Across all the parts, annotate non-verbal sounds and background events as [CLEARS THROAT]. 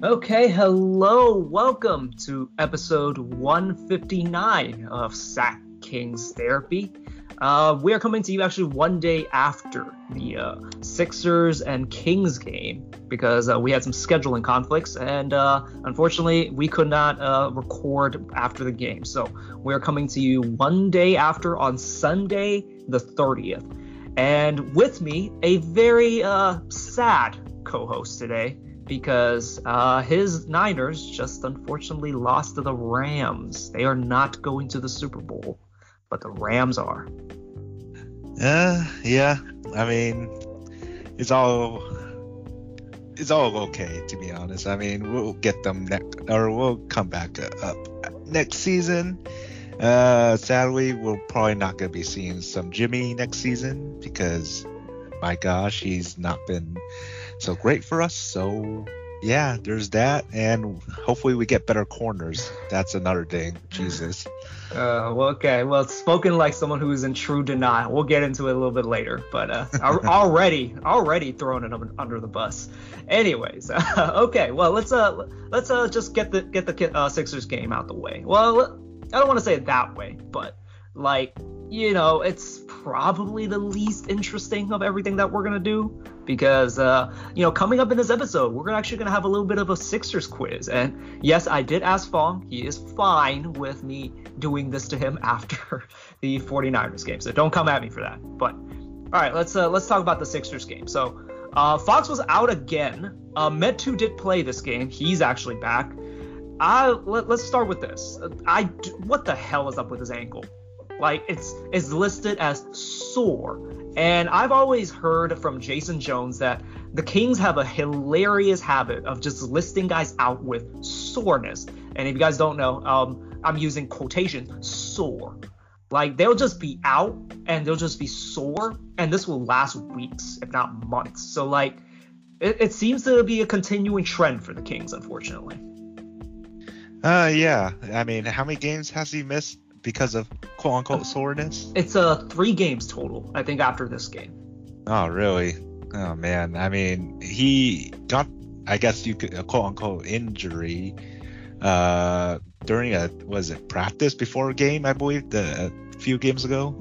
Okay, hello, welcome to episode 159 of Sack Kings Therapy. Uh, we are coming to you actually one day after the uh, Sixers and Kings game because uh, we had some scheduling conflicts and uh, unfortunately we could not uh, record after the game. So we are coming to you one day after on Sunday the 30th. And with me, a very uh, sad co host today because uh, his Niners just unfortunately lost to the Rams. They are not going to the Super Bowl, but the Rams are. Uh, yeah. I mean, it's all it's all okay to be honest. I mean, we'll get them next, or we'll come back up next season. Uh, sadly, we're probably not gonna be seeing some Jimmy next season because, my gosh, he's not been so great for us. So yeah, there's that, and hopefully we get better corners. That's another thing. Jesus. Uh, well, okay. Well, spoken like someone who is in true denial. We'll get into it a little bit later, but uh, [LAUGHS] already, already throwing it under the bus. Anyways, uh, [LAUGHS] okay. Well, let's uh, let's uh, just get the get the uh, Sixers game out the way. Well, I don't want to say it that way, but like, you know, it's probably the least interesting of everything that we're gonna do because uh, you know coming up in this episode we're actually gonna have a little bit of a Sixers quiz. And yes I did ask Fong. He is fine with me doing this to him [LAUGHS] after the 49ers game. So don't come at me for that. But all right let's uh, let's talk about the Sixers game. So uh, Fox was out again. Uh, Metu did play this game. He's actually back. I let, us start with this. I what the hell is up with his ankle like it's it's listed as sore. And I've always heard from Jason Jones that the Kings have a hilarious habit of just listing guys out with soreness. And if you guys don't know, um, I'm using quotation sore. Like they'll just be out and they'll just be sore, and this will last weeks, if not months. So like it, it seems to be a continuing trend for the Kings, unfortunately. Uh yeah. I mean, how many games has he missed because of quote unquote soreness? It's uh three games total, I think, after this game. Oh really? Oh man. I mean, he got I guess you could a quote unquote injury uh during a was it practice before a game, I believe, the a few games ago.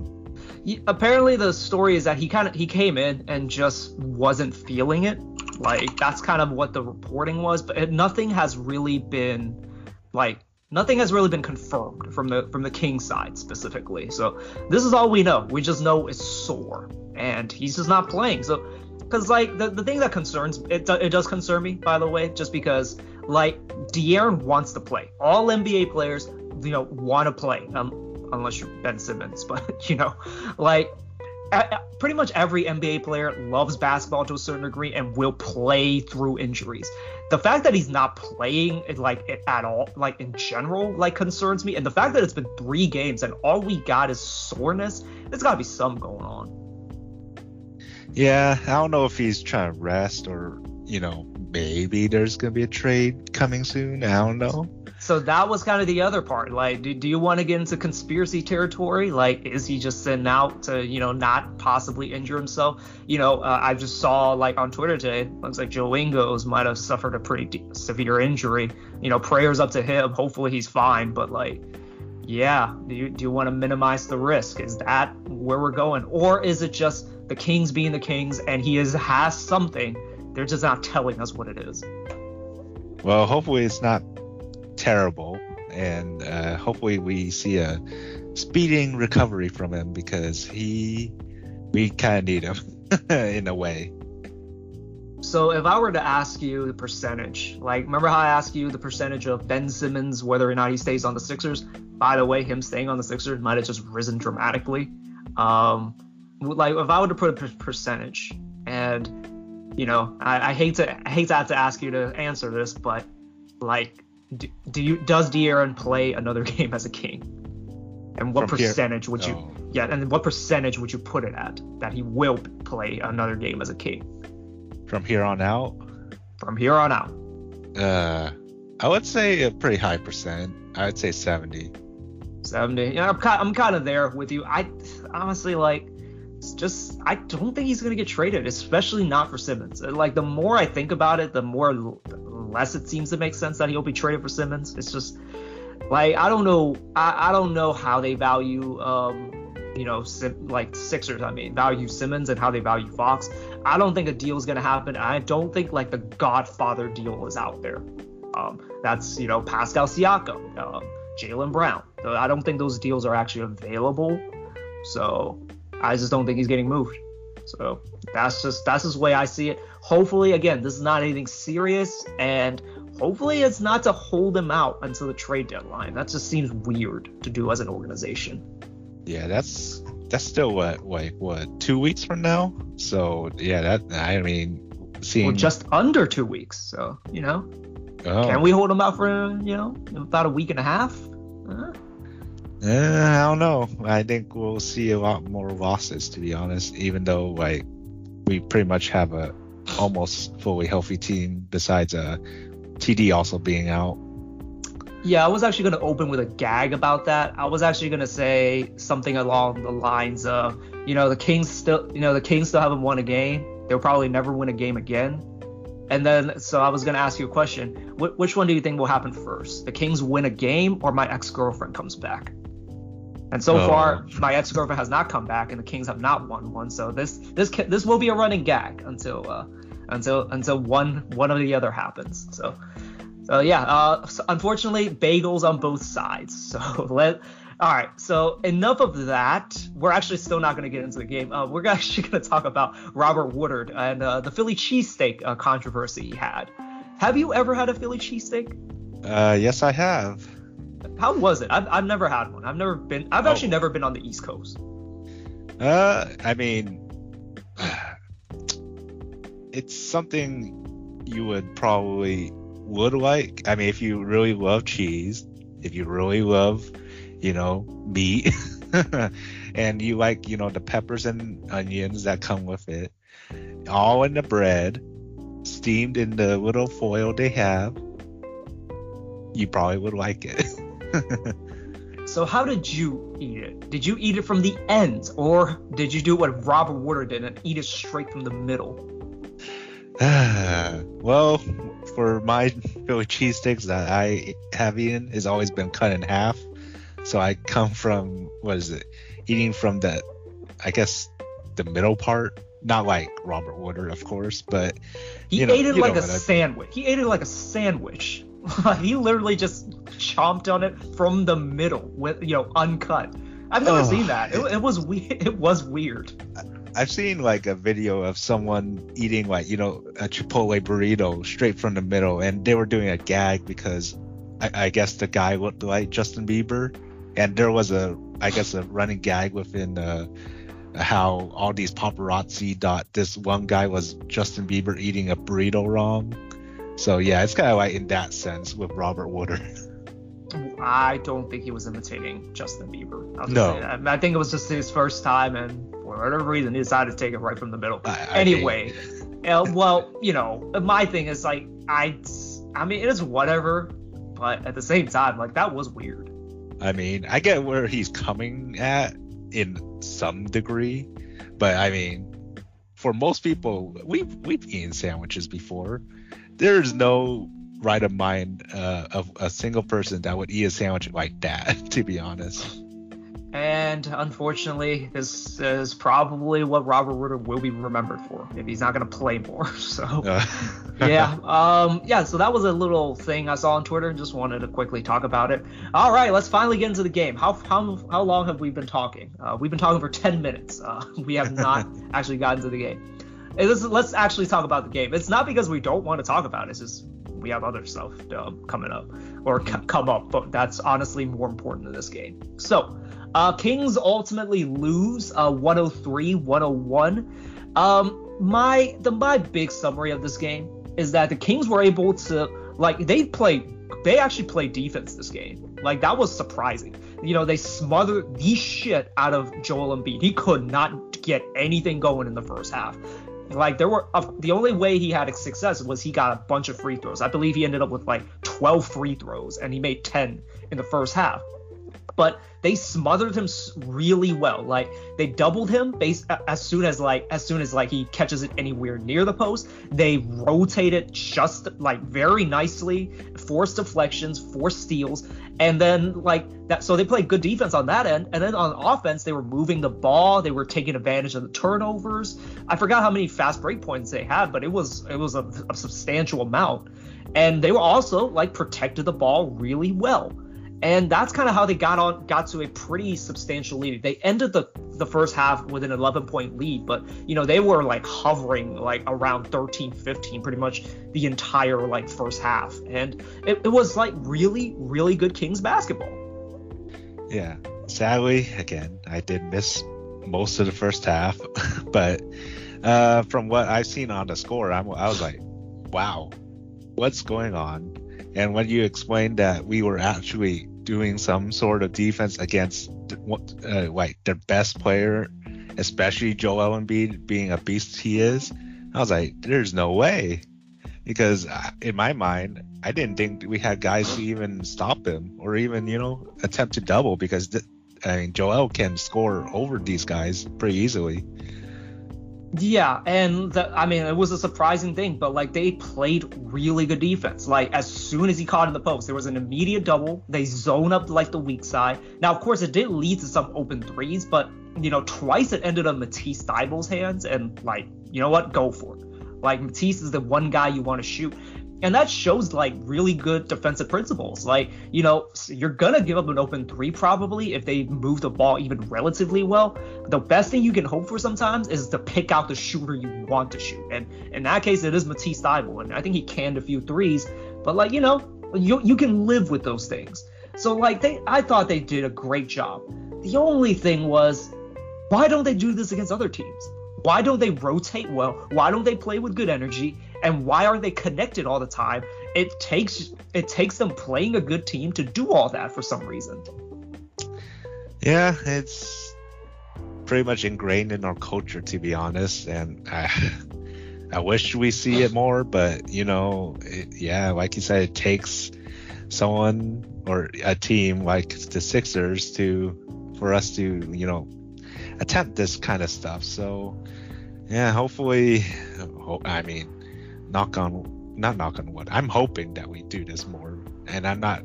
He, apparently the story is that he kind of he came in and just wasn't feeling it. Like that's kind of what the reporting was, but it, nothing has really been like nothing has really been confirmed from the from the king side specifically. So this is all we know. We just know it's sore, and he's just not playing. So because like the, the thing that concerns it, it does concern me by the way, just because like De'Aaron wants to play. All NBA players, you know, want to play. Um, unless you're Ben Simmons, [LAUGHS] but you know, like Uh, uh, pretty much every NBA player loves basketball to a certain degree and will play through injuries. The fact that he's not playing like at all, like in general, like concerns me. And the fact that it's been three games and all we got is soreness, there's got to be some going on. Yeah, I don't know if he's trying to rest or you know maybe there's gonna be a trade coming soon. I don't know so that was kind of the other part. Like, do, do you want to get into conspiracy territory? Like, is he just sitting out to, you know, not possibly injure himself? You know, uh, I just saw like on Twitter today, looks like Joe Ingles might have suffered a pretty severe injury. You know, prayers up to him. Hopefully he's fine. But like, yeah, do you do you want to minimize the risk? Is that where we're going, or is it just the Kings being the Kings and he is has something? They're just not telling us what it is. Well, hopefully it's not terrible, and uh, hopefully we see a speeding recovery from him because he we kind of need him [LAUGHS] in a way. So if I were to ask you the percentage, like remember how I asked you the percentage of Ben Simmons whether or not he stays on the Sixers? By the way, him staying on the Sixers might have just risen dramatically. Um, like if I were to put a percentage, and you know, I, I hate to I hate to have to ask you to answer this, but like do, do you does De'Aaron play another [LAUGHS] game as a king? And what From percentage here? would you oh. yeah, and what percentage would you put it at that he will play another game as a king? From here on out? From here on out. Uh I would say a pretty high percent. I'd say 70. 70. Yeah, I'm kind, I'm kind of there with you. I honestly like just I don't think he's gonna get traded, especially not for Simmons. Like the more I think about it, the more unless it seems to make sense that he'll be traded for Simmons. It's just like I don't know. I, I don't know how they value um you know Sim, like Sixers. I mean value Simmons and how they value Fox. I don't think a deal is gonna happen. I don't think like the Godfather deal is out there. Um, that's you know Pascal Siakam, um, Jaylen Brown. I don't think those deals are actually available. So I just don't think he's getting moved. So that's just that's just the way I see it. Hopefully, again, this is not anything serious, and hopefully it's not to hold him out until the trade deadline. That just seems weird to do as an organization. Yeah, that's that's still what like what two weeks from now. So yeah, that I mean, seeing well, just under two weeks. So you know, oh. can we hold him out for you know about a week and a half? Uh, uh, I don't know. I think we'll see a lot more losses, to be honest. Even though like we pretty much have a almost fully healthy team, besides uh, TD also being out. Yeah, I was actually going to open with a gag about that. I was actually going to say something along the lines of, you know, the Kings still, you know, the Kings still haven't won a game. They'll probably never win a game again. And then, so I was going to ask you a question. Wh- which one do you think will happen first? The Kings win a game or my ex girlfriend comes back? And so Oh. far, my ex girlfriend has not come back, and the Kings have not won one. So this this this will be a running gag until uh, until until one one or the other happens. So so yeah, uh, so unfortunately, bagels on both sides. [LAUGHS] So let all right. So enough of that. We're actually still not going to get into the game. Uh, we're actually [LAUGHS] going to talk about Robert Woodard and uh, the Philly cheesesteak uh, controversy he had. Have you ever had a Philly cheesesteak? Uh, yes, I have. How was it? I've, I've never had one. I've never been. I've Oh. actually never been on the East Coast. Uh, I mean, [SIGHS] it's something you would probably would like. I mean, if you really love cheese, if you really love, you know, meat, [LAUGHS] and you like, you know, the peppers and onions that come with it, all in the bread, steamed in the little foil they have, you probably would like it. [LAUGHS] [LAUGHS] So how did you eat it? Did you eat it from the ends, or did you do what Robert Woodard did and eat it straight from the middle? [SIGHS] well, for my Philly cheesesteaks that I have eaten has always been cut in half. So I come from what is it? Eating from the I guess the middle part. Not like Robert Woodard, of course, but He You know- ate it like a sandwich. He ate it like a sandwich. [LAUGHS] he literally just chomped on it from the middle with you know uncut. I've never Oh, seen that. It, it- was weird. [LAUGHS] It was weird. I've seen like a video of someone eating like you know a Chipotle burrito straight from the middle, and they were doing a gag because I, I guess the guy looked like Justin Bieber, and there was a I guess a running gag within uh, how all these paparazzi dot this one guy was Justin Bieber eating a burrito wrong. So yeah, it's kind of like in that sense with Robert Woodard. I don't think he was imitating Justin Bieber. I'll No. say. I think it was just his first time, and for whatever reason, he decided to take it right from the middle. I- I anyway, [LAUGHS] uh, well, you know, my thing is like, I, I mean, it is whatever, but at the same time, like that was weird. I mean, I get where he's coming at in some degree, but I mean, for most people, we've we've eaten sandwiches before. There's no right of mind uh, of a single person that would eat a sandwich like that, [LAUGHS] to be honest. And unfortunately, this is probably what Robert Woodard will be remembered for if he's not going to play more. [LAUGHS] So. Uh, yeah [LAUGHS] um yeah so that was a little thing i saw on twitter and just wanted to quickly talk about it all right let's finally get into the game how how, how long have we been talking uh, we've been talking for 10 minutes uh, we have not actually gotten to the game let's, let's actually talk about the game it's not because we don't want to talk about it it's just we have other stuff um, coming up or c- come up but that's honestly more important than this game so uh, kings ultimately lose uh, 103 101 um my the my big summary of this game is that the Kings were able to like they played they actually played defense this game. Like that was surprising. You know, they smothered the shit out of Joel Embiid. He could not get anything going in the first half. Like there were the only way he had success was he got a bunch of free throws. I believe he ended up with like 12 free throws and he made 10 in the first half. But they smothered him really well. Like they doubled him base as soon as like as soon as like he catches it anywhere near the post. They rotated just like very nicely, forced deflections, forced steals, and then like that. So they played good defense on that end, and then on offense they were moving the ball. They were taking advantage of the turnovers. I forgot how many fast break points they had, but it was it was a, a substantial amount. And they were also like protected the ball really well and that's kind of how they got on got to a pretty substantial lead. They ended the the first half with an 11 point lead, but you know they were like hovering like around 13, 15 pretty much the entire like first half, and it, it was like really really good Kings basketball. Yeah, sadly again I did miss most of the first half, [LAUGHS] but uh, from what I've seen on the score, I'm, I was like, wow, what's going on? And when you explained that we were actually doing some sort of defense against uh, like their best player, especially Joel Embiid being a beast he is, I was like, there's no way. Because uh, in my mind, I didn't think we had guys to even stop him or even, you know, attempt to double because th- I mean, Joel can score over these guys pretty easily. Yeah, and the, I mean it was a surprising thing, but like they played really good defense. Like as soon as he caught in the post, there was an immediate double. They zone up like the weak side. Now, of course, it did lead to some open threes, but you know, twice it ended on Matisse Thybulle's hands, and like, you know what, go for it. Like Matisse is the one guy you want to shoot and that shows like really good defensive principles. Like, you know, you're gonna give up an open three probably if they move the ball even relatively well. The best thing you can hope for sometimes is to pick out the shooter you want to shoot. And in that case, it is Matisse Thybulle, and I think he canned a few threes. But like, you know, you you can live with those things. So like they, I thought they did a great job. The only thing was, why don't they do this against other teams? Why don't they rotate well? Why don't they play with good energy? And why are they connected all the time? It takes it takes them playing a good team to do all that for some reason. Yeah, it's pretty much ingrained in our culture to be honest, and I, [LAUGHS] I wish we see it more, but you know, it, yeah, like you said, it takes someone or a team like the Sixers to for us to you know attempt this kind of stuff. So yeah, hopefully, I mean, knock on not knock on wood. I'm hoping that we do this more, and I'm not,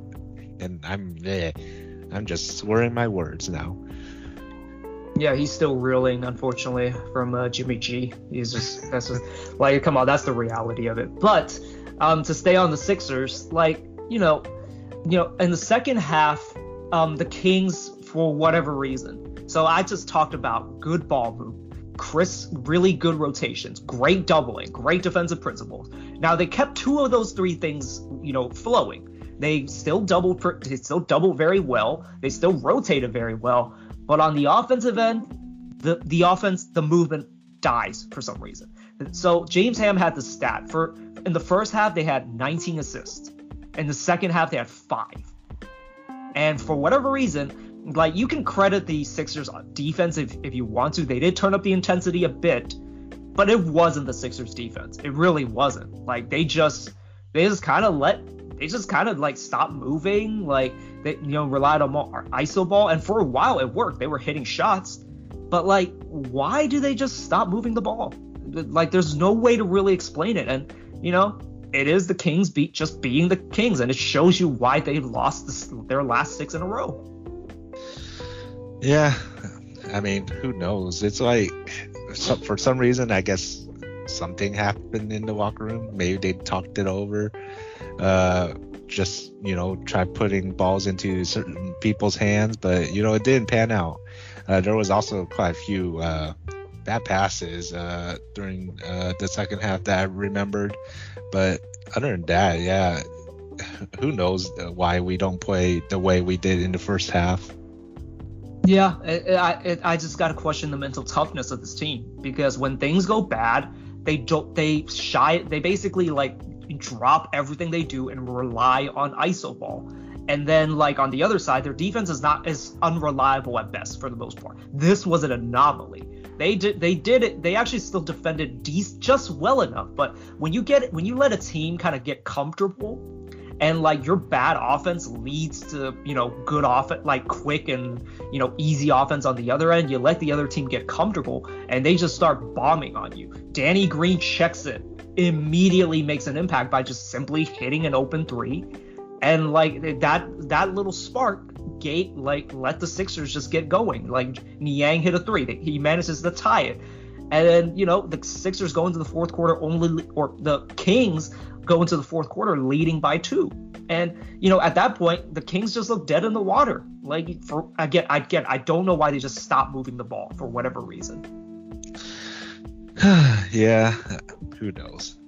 and I'm eh, I'm just swearing my words now. Yeah, he's still reeling, unfortunately, from uh, Jimmy G. He's just that's just, like, come on, that's the reality of it. But um, to stay on the Sixers, like you know, you know, in the second half, um, the Kings, for whatever reason, so I just talked about good ball movement Chris, really good rotations, great doubling, great defensive principles. Now they kept two of those three things, you know, flowing. They still doubled, they still doubled very well. They still rotated very well. But on the offensive end, the the offense, the movement dies for some reason. So James Ham had the stat for in the first half they had 19 assists. In the second half they had five. And for whatever reason, like you can credit the Sixers defense if, if you want to. They did turn up the intensity a bit, but it wasn't the Sixers defense. It really wasn't. Like they just they just kind of let they just kind of like stopped moving. Like they you know relied on more iso ball, and for a while it worked. They were hitting shots, but like why do they just stop moving the ball? Like there's no way to really explain it, and you know it is the Kings beat just being the Kings, and it shows you why they lost this, their last six in a row. Yeah, I mean, who knows? It's like for some reason, I guess something happened in the locker room. Maybe they talked it over. Uh, just you know, try putting balls into certain people's hands, but you know, it didn't pan out. Uh, there was also quite a few uh, bad passes uh, during uh, the second half that I remembered, but other than that, yeah, who knows why we don't play the way we did in the first half. Yeah, it, I it, I just gotta question the mental toughness of this team because when things go bad, they don't they shy they basically like drop everything they do and rely on iso ball. And then like on the other side, their defense is not as unreliable at best for the most part. This was an anomaly. They did they did it. They actually still defended de- just well enough. But when you get when you let a team kind of get comfortable and like your bad offense leads to you know good offense like quick and you know easy offense on the other end. You let the other team get comfortable and they just start bombing on you. Danny green checks it immediately makes an impact by just simply hitting an open three. And like that that little spark gate like let the sixers just get going. Like niang hit a three. He manages to tie it. And then you know the sixers go into the fourth quarter only or the kings go into the fourth quarter leading by two. And you know, at that point, the Kings just look dead in the water. Like for again, I get, I don't know why they just stopped moving the ball for whatever reason. [SIGHS] yeah, who knows?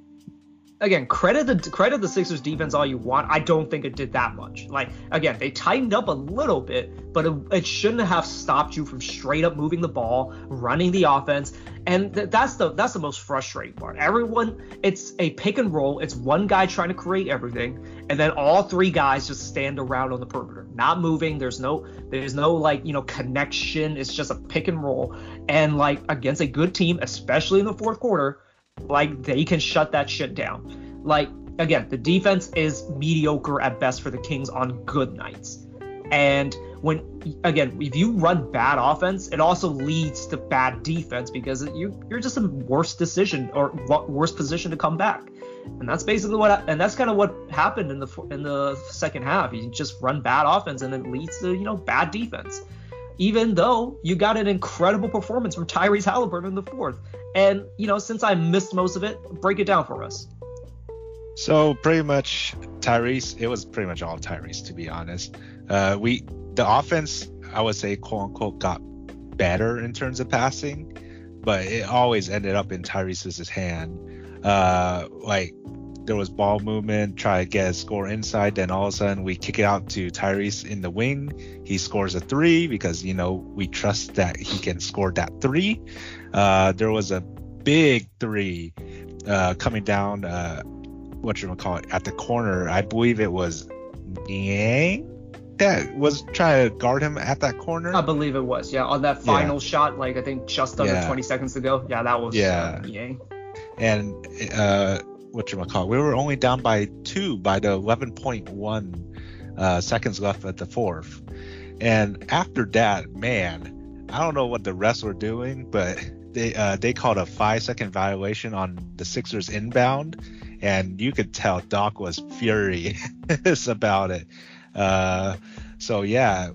Again, credit the credit the Sixers defense all you want. I don't think it did that much. Like again, they tightened up a little bit, but it, it shouldn't have stopped you from straight up moving the ball, running the offense, and th- that's the that's the most frustrating part. Everyone, it's a pick and roll. It's one guy trying to create everything, and then all three guys just stand around on the perimeter, not moving. There's no there's no like you know connection. It's just a pick and roll, and like against a good team, especially in the fourth quarter like they can shut that shit down. Like again, the defense is mediocre at best for the Kings on good nights. And when again, if you run bad offense, it also leads to bad defense because you you're just in worse decision or worse position to come back. And that's basically what and that's kind of what happened in the in the second half. You just run bad offense and it leads to, you know, bad defense even though you got an incredible performance from Tyrese Halliburton in the fourth. And, you know, since I missed most of it, break it down for us. So pretty much Tyrese, it was pretty much all Tyrese to be honest. Uh, we the offense, I would say, quote unquote, got better in terms of passing, but it always ended up in Tyrese's hand. Uh, like there was ball movement, try to get a score inside, then all of a sudden we kick it out to Tyrese in the wing. He scores a three because you know we trust that he can score that three. Uh, there was a big three uh, coming down. Uh, what you call it at the corner? I believe it was Niang that was trying to guard him at that corner. I believe it was. Yeah, on that final yeah. shot, like I think just under yeah. 20 seconds ago. Yeah, that was yeah. Uh, Niang. And uh, what you call we were only down by two by the 11.1 uh, seconds left at the fourth. And after that man i don't know what the refs were doing but they uh, they called a five second violation on the sixers inbound and you could tell doc was furious [LAUGHS] about it. Uh, so yeah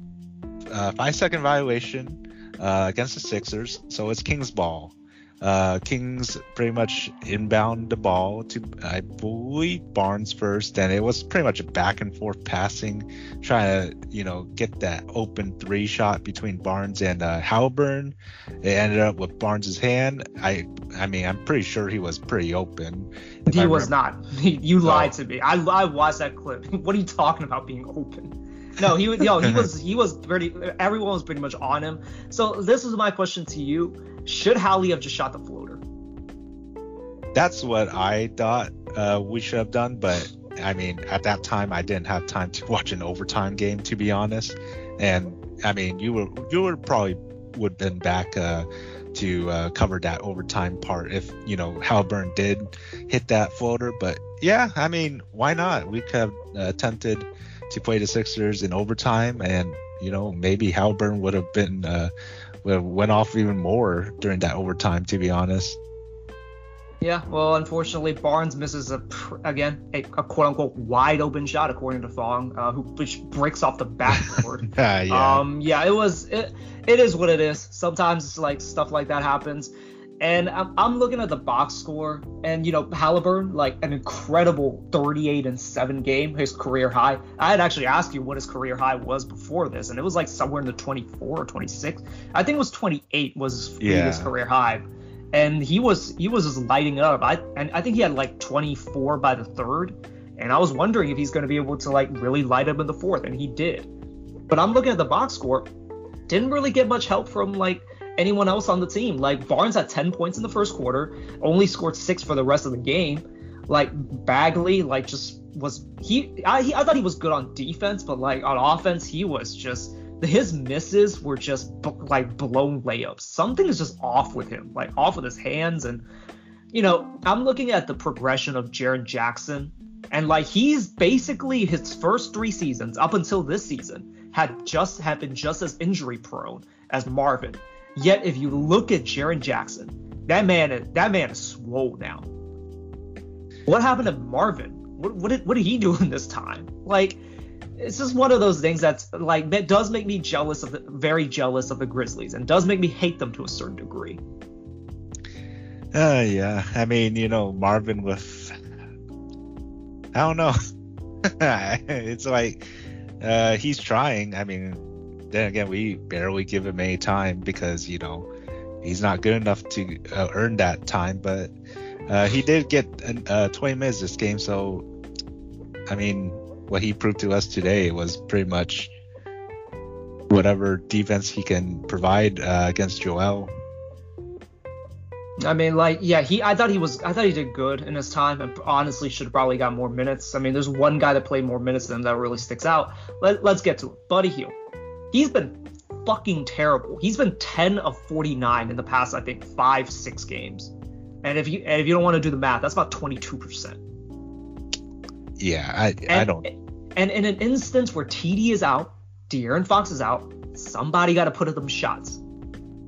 uh, five second violation uh, against the sixers. So it's king's ball uh, Kings pretty much inbound the ball to, I believe, Barnes first, and it was pretty much a back and forth passing, trying to, you know, get that open three shot between Barnes and uh, Halliburton. It ended up with Barnes's hand. I, I mean, I'm pretty sure he was pretty open. He was not. [LAUGHS] you lied to me. I, I watched that clip. [LAUGHS] what are you talking about being open? No, he was yo, he [LAUGHS] was he was pretty everyone was pretty much on him. So this is my question to you. Should Hallie have just shot the floater? That's what I thought uh, we should have done, but I mean, at that time, I didn't have time to watch an overtime game, to be honest. And I mean, you were you were probably would have been back uh, to uh, cover that overtime part if you know Halliburton did hit that floater. But yeah, I mean, why not? We could have uh, attempted to play the Sixers in overtime, and you know maybe Halliburton would have been uh, went off even more during that overtime, to be honest. Yeah, well, unfortunately, Barnes misses a again a, a quote unquote wide open shot according to Fong, uh, who which breaks off the backboard. uh, [LAUGHS] yeah. Um, yeah, it was it, it is what it is. Sometimes it's like stuff like that happens. And I'm, I'm looking at the box score, and you know Halliburton, like an incredible 38 and 7 game, his career high. I had actually asked you what his career high was before this, and it was like somewhere in the 24 or 26. I think it was 28 was yeah. his career high, and he was he was just lighting it up. I and I think he had like 24 by the third, and I was wondering if he's going to be able to like really light up in the fourth, and he did. But I'm looking at the box score, didn't really get much help from like anyone else on the team. Like Barnes had 10 points in the first quarter, only scored six for the rest of the game. Like Bagley, like just was he I, he, I thought he was good on defense, but like on offense, he was just his misses were just like blown layups. Something is just off with him, like off with his hands. And you know, I'm looking at the progression of Jaren Jackson, And like he's basically his first three seasons up until this season had just had been just as injury prone as Marvin. Yet if you look at Jaren Jackson, that man that man is swole now. What happened to Marvin? What what did what did he do in this time? Like it's just one of those things that's like that does make me jealous of the, very jealous of the Grizzlies and does make me hate them to a certain degree. Uh yeah. I mean, you know, Marvin with I don't know. [LAUGHS] it's like uh he's trying. I mean, then again, we barely give him any time because, you know, he's not good enough to uh, earn that time, but uh, he did get uh, 20 minutes this game, so I mean, what he proved to us today was pretty much whatever defense he can provide uh, against Joel. I mean, like, yeah, he. I thought he was. I thought he did good in his time, and honestly, should have probably got more minutes. I mean, there's one guy that played more minutes than him that really sticks out. Let, let's get to it. Buddy Hield. He's been fucking terrible. He's been 10 of 49 in the past, I think, five, six games. And if you and if you don't want to do the math, that's about 22 percent. Yeah, I and, I don't. And in an instance where TD is out, De'Aaron Fox is out, somebody got to put up them shots.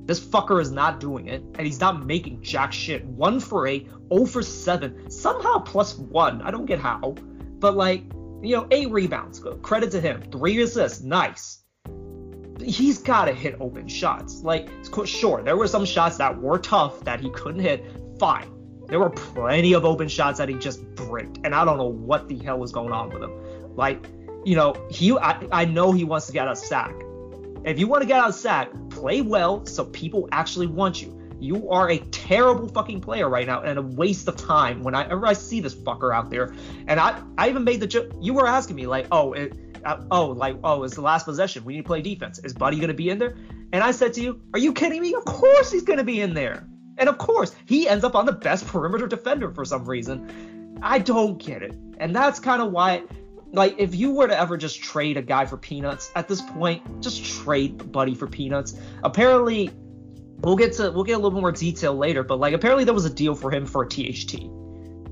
This fucker is not doing it, and he's not making jack shit. One for eight, 0 for seven, somehow plus one. I don't get how, but like, you know, eight rebounds. Credit to him. Three assists, nice. He's got to hit open shots. Like, sure, there were some shots that were tough that he couldn't hit. Fine. There were plenty of open shots that he just bricked, and I don't know what the hell was going on with him. Like, you know, he I, I know he wants to get out of sack. If you want to get out of sack, play well so people actually want you. You are a terrible fucking player right now and a waste of time whenever I see this fucker out there. And I, I even made the joke. You were asking me, like, oh, it, Uh, oh, like, oh, it's the last possession. We need to play defense. Is Buddy going to be in there? And I said to you, are you kidding me? Of course he's going to be in there. And of course, he ends up on the best perimeter defender for some reason. I don't get it. And that's kind of why like if you were to ever just trade a guy for peanuts at this point, just trade Buddy for peanuts. Apparently, we'll get to we'll get a little more detail later, but like apparently there was a deal for him for a THT,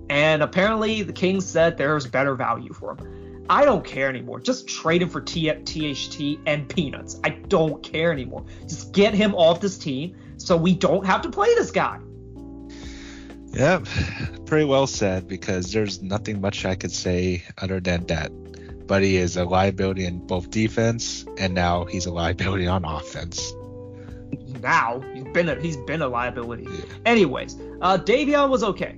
and apparently the Kings said there's better value for him. I don't care anymore. Just trade him for T- THT and peanuts. I don't care anymore. Just get him off this team so we don't have to play this guy. Yep, pretty well said because there's nothing much I could say other than that. Buddy is a liability in both defense and now he's a liability on offense. Now he's been a, he's been a liability. Yeah. Anyways, uh, Davion was okay.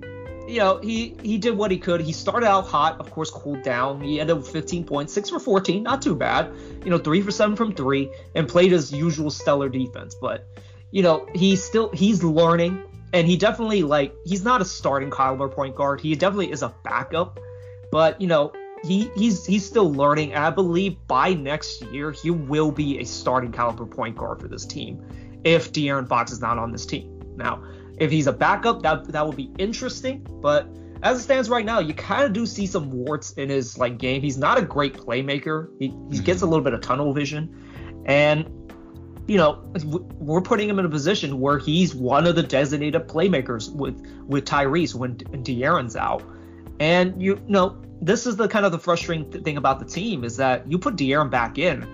You know, he he did what he could. He started out hot, of course, cooled down. He ended with 15 points, six for 14, not too bad. You know, three for seven from three, and played his usual stellar defense. But you know, he's still he's learning and he definitely like he's not a starting caliber point guard. He definitely is a backup, but you know he he's he's still learning. I believe by next year he will be a starting caliber point guard for this team if De'Aaron Fox is not on this team. Now, if he's a backup, that that will be interesting. But as it stands right now, you kind of do see some warts in his like game. He's not a great playmaker. He he mm-hmm. gets a little bit of tunnel vision, and you know, we're putting him in a position where he's one of the designated playmakers with with Tyrese when De'Aaron's out. And you, you know, this is the kind of the frustrating thing about the team is that you put De'Aaron back in,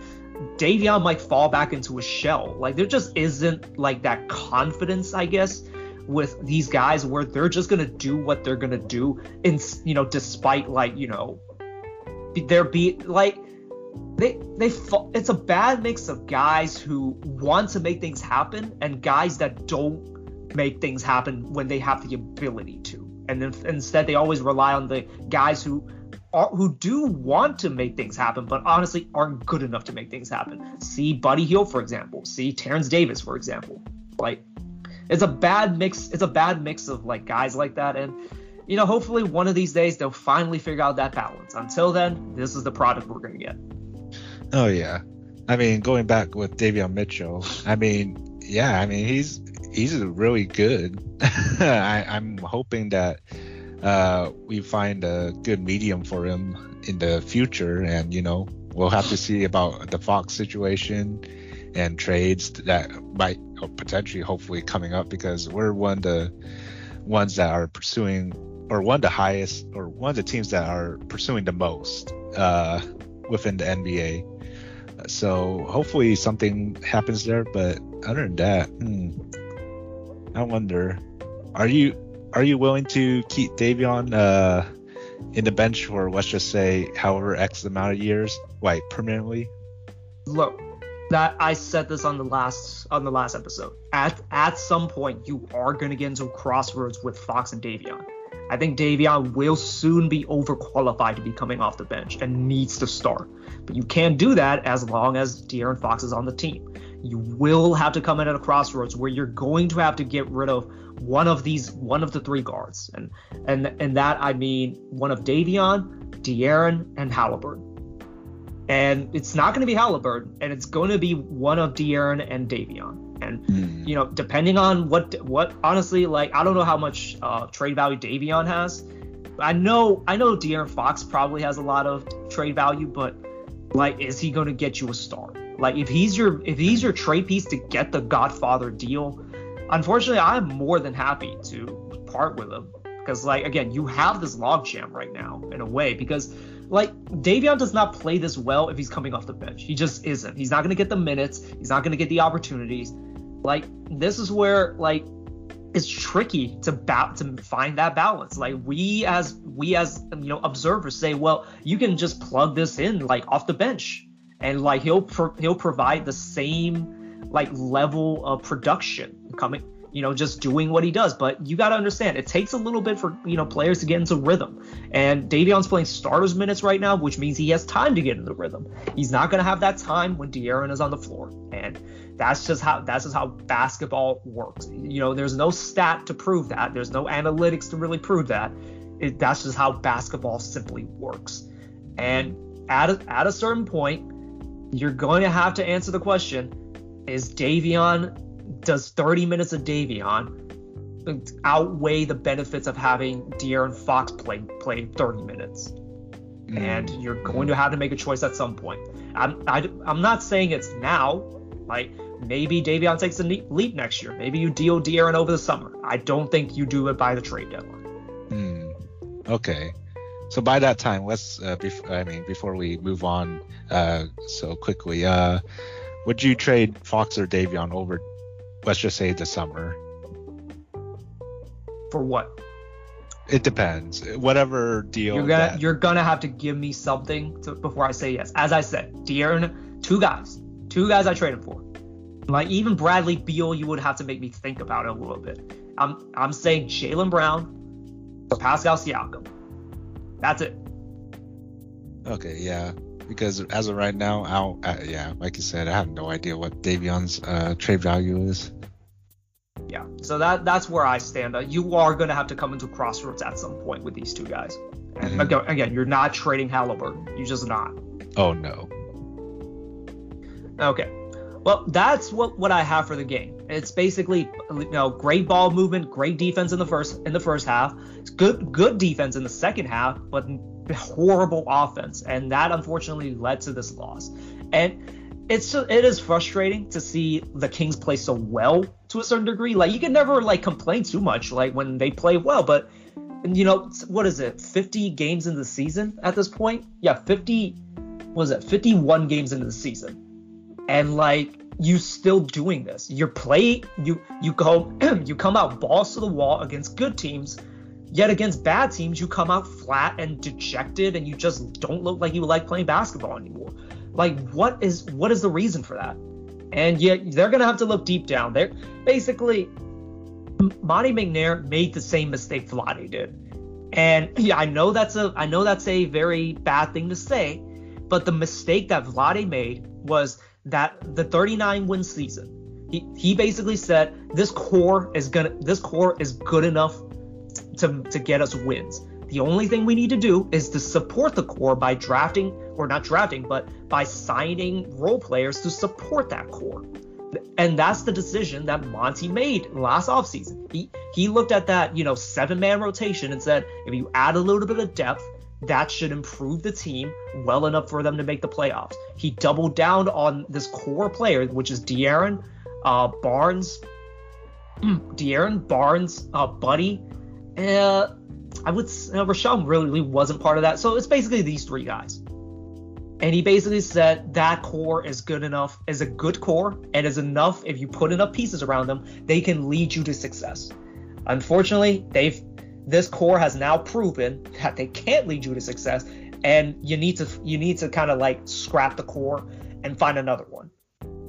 Davion might fall back into a shell. Like there just isn't like that confidence, I guess, with these guys where they're just gonna do what they're gonna do, in you know, despite like you know, there be like they they it's a bad mix of guys who want to make things happen and guys that don't make things happen when they have the ability to. And then instead they always rely on the guys who are, who do want to make things happen, but honestly aren't good enough to make things happen. See Buddy Hield, for example. See Terrence Davis, for example. Like it's a bad mix. It's a bad mix of like guys like that, and you know, hopefully one of these days they'll finally figure out that balance. Until then, this is the product we're gonna get. Oh yeah. I mean, going back with Davion Mitchell, I mean, yeah, I mean he's he's really good. [LAUGHS] I, I'm hoping that uh, we find a good medium for him in the future, and you know, we'll have to see about the Fox situation and trades that might potentially, hopefully, coming up because we're one of the ones that are pursuing, or one of the highest, or one of the teams that are pursuing the most uh, within the NBA. So hopefully something happens there. But other than that, hmm, I wonder, are you are you willing to keep Davion uh, in the bench for let's just say however X amount of years, like permanently? Look, that I said this on the last on the last episode. At at some point, you are gonna get into crossroads with Fox and Davion. I think Davion will soon be overqualified to be coming off the bench and needs to start. But you can't do that as long as De'Aaron Fox is on the team. You will have to come in at a crossroads where you're going to have to get rid of one of these, one of the three guards, and and and that I mean one of Davion, De'Aaron, and Halliburton. And it's not going to be Halliburton, and it's going to be one of De'Aaron and Davion. And mm. you know, depending on what what honestly, like I don't know how much uh, trade value Davion has. I know I know De'Aaron Fox probably has a lot of trade value, but like, is he going to get you a star? Like, if he's your if he's your trade piece to get the Godfather deal, unfortunately, I'm more than happy to part with him because, like, again, you have this logjam right now in a way because like Davion does not play this well if he's coming off the bench. He just isn't. He's not going to get the minutes. He's not going to get the opportunities. Like this is where like it's tricky to ba- to find that balance. Like we as we as you know observers say, well, you can just plug this in like off the bench, and like he'll pro- he'll provide the same like level of production coming you know, just doing what he does. But you got to understand, it takes a little bit for, you know, players to get into rhythm. And Davion's playing starters minutes right now, which means he has time to get into rhythm. He's not going to have that time when De'Aaron is on the floor. And that's just how that's just how basketball works. You know, there's no stat to prove that. There's no analytics to really prove that. It, that's just how basketball simply works. And at a, at a certain point, you're going to have to answer the question: Is Davion does 30 minutes of Davion outweigh the benefits of having De'Aaron Fox play play 30 minutes? Mm. And you're going to have to make a choice at some point. I'm I, am i am not saying it's now. Like maybe Davion takes a leap next year. Maybe you deal De'Aaron over the summer. I don't think you do it by the trade deadline. Mm. Okay. So by that time, let's. Uh, bef- I mean, before we move on uh, so quickly, uh, would you trade Fox or Davion over let's just say the summer. For what? It depends. Whatever deal. You're gonna that... you're gonna have to give me something to, before I say yes. As I said, De'Aaron, two guys, two guys I traded for. Like even Bradley Beal, you would have to make me think about it a little bit. I'm I'm saying Jaylen Brown Pascal Siakam. That's it. Okay, yeah because as of right now, I'll, uh, yeah, like you said, I have no idea what Davion's uh, trade value is. Yeah, so that that's where I stand. Uh, you are going to have to come into crossroads at some point with these two guys. And mm-hmm. again, again, you're not trading Halliburton. You're just not. Oh no. Okay. Well, that's what, what I have for the game. It's basically you know great ball movement, great defense in the first in the first half, it's good good defense in the second half, but horrible offense, and that unfortunately led to this loss. And it's it is frustrating to see the Kings play so well to a certain degree. Like you can never like complain too much like when they play well, but you know what is it? 50 games in the season at this point? Yeah, 50 was it? 51 games into the season. And like you still doing this. You're play you you go [CLEARS THROAT] you come out balls to the wall against good teams Yet against bad teams, you come out flat and dejected, and you just don't look like you like playing basketball anymore. Like, what is what is the reason for that? And yet they're gonna have to look deep down. They're basically Monte McNair made the same mistake Vlade did. And yeah, I know that's a I know that's a very bad thing to say, but the mistake that Vlade made was that the 39 win season. He he basically said this core is gonna this core is good enough to, to get us wins. The only thing we need to do is to support the core by drafting, or not drafting, but by signing role players to support that core. And that's the decision that Monte made last offseason. He he looked at that, you know, seven man rotation and said, if you add a little bit of depth, that should improve the team well enough for them to make the playoffs. He doubled down on this core player, which is De'Aaron, uh, Barnes, [CLEARS THROAT] De'Aaron Barnes, uh, Buddy, uh, I would uh, Richaun really wasn't part of that. So it's basically these three guys. And he basically said that core is good enough, is a good core, and is enough if you put enough pieces around them, they can lead you to success. Unfortunately, they've this core has now proven that they can't lead you to success, and you need to you need to kind of like scrap the core and find another one.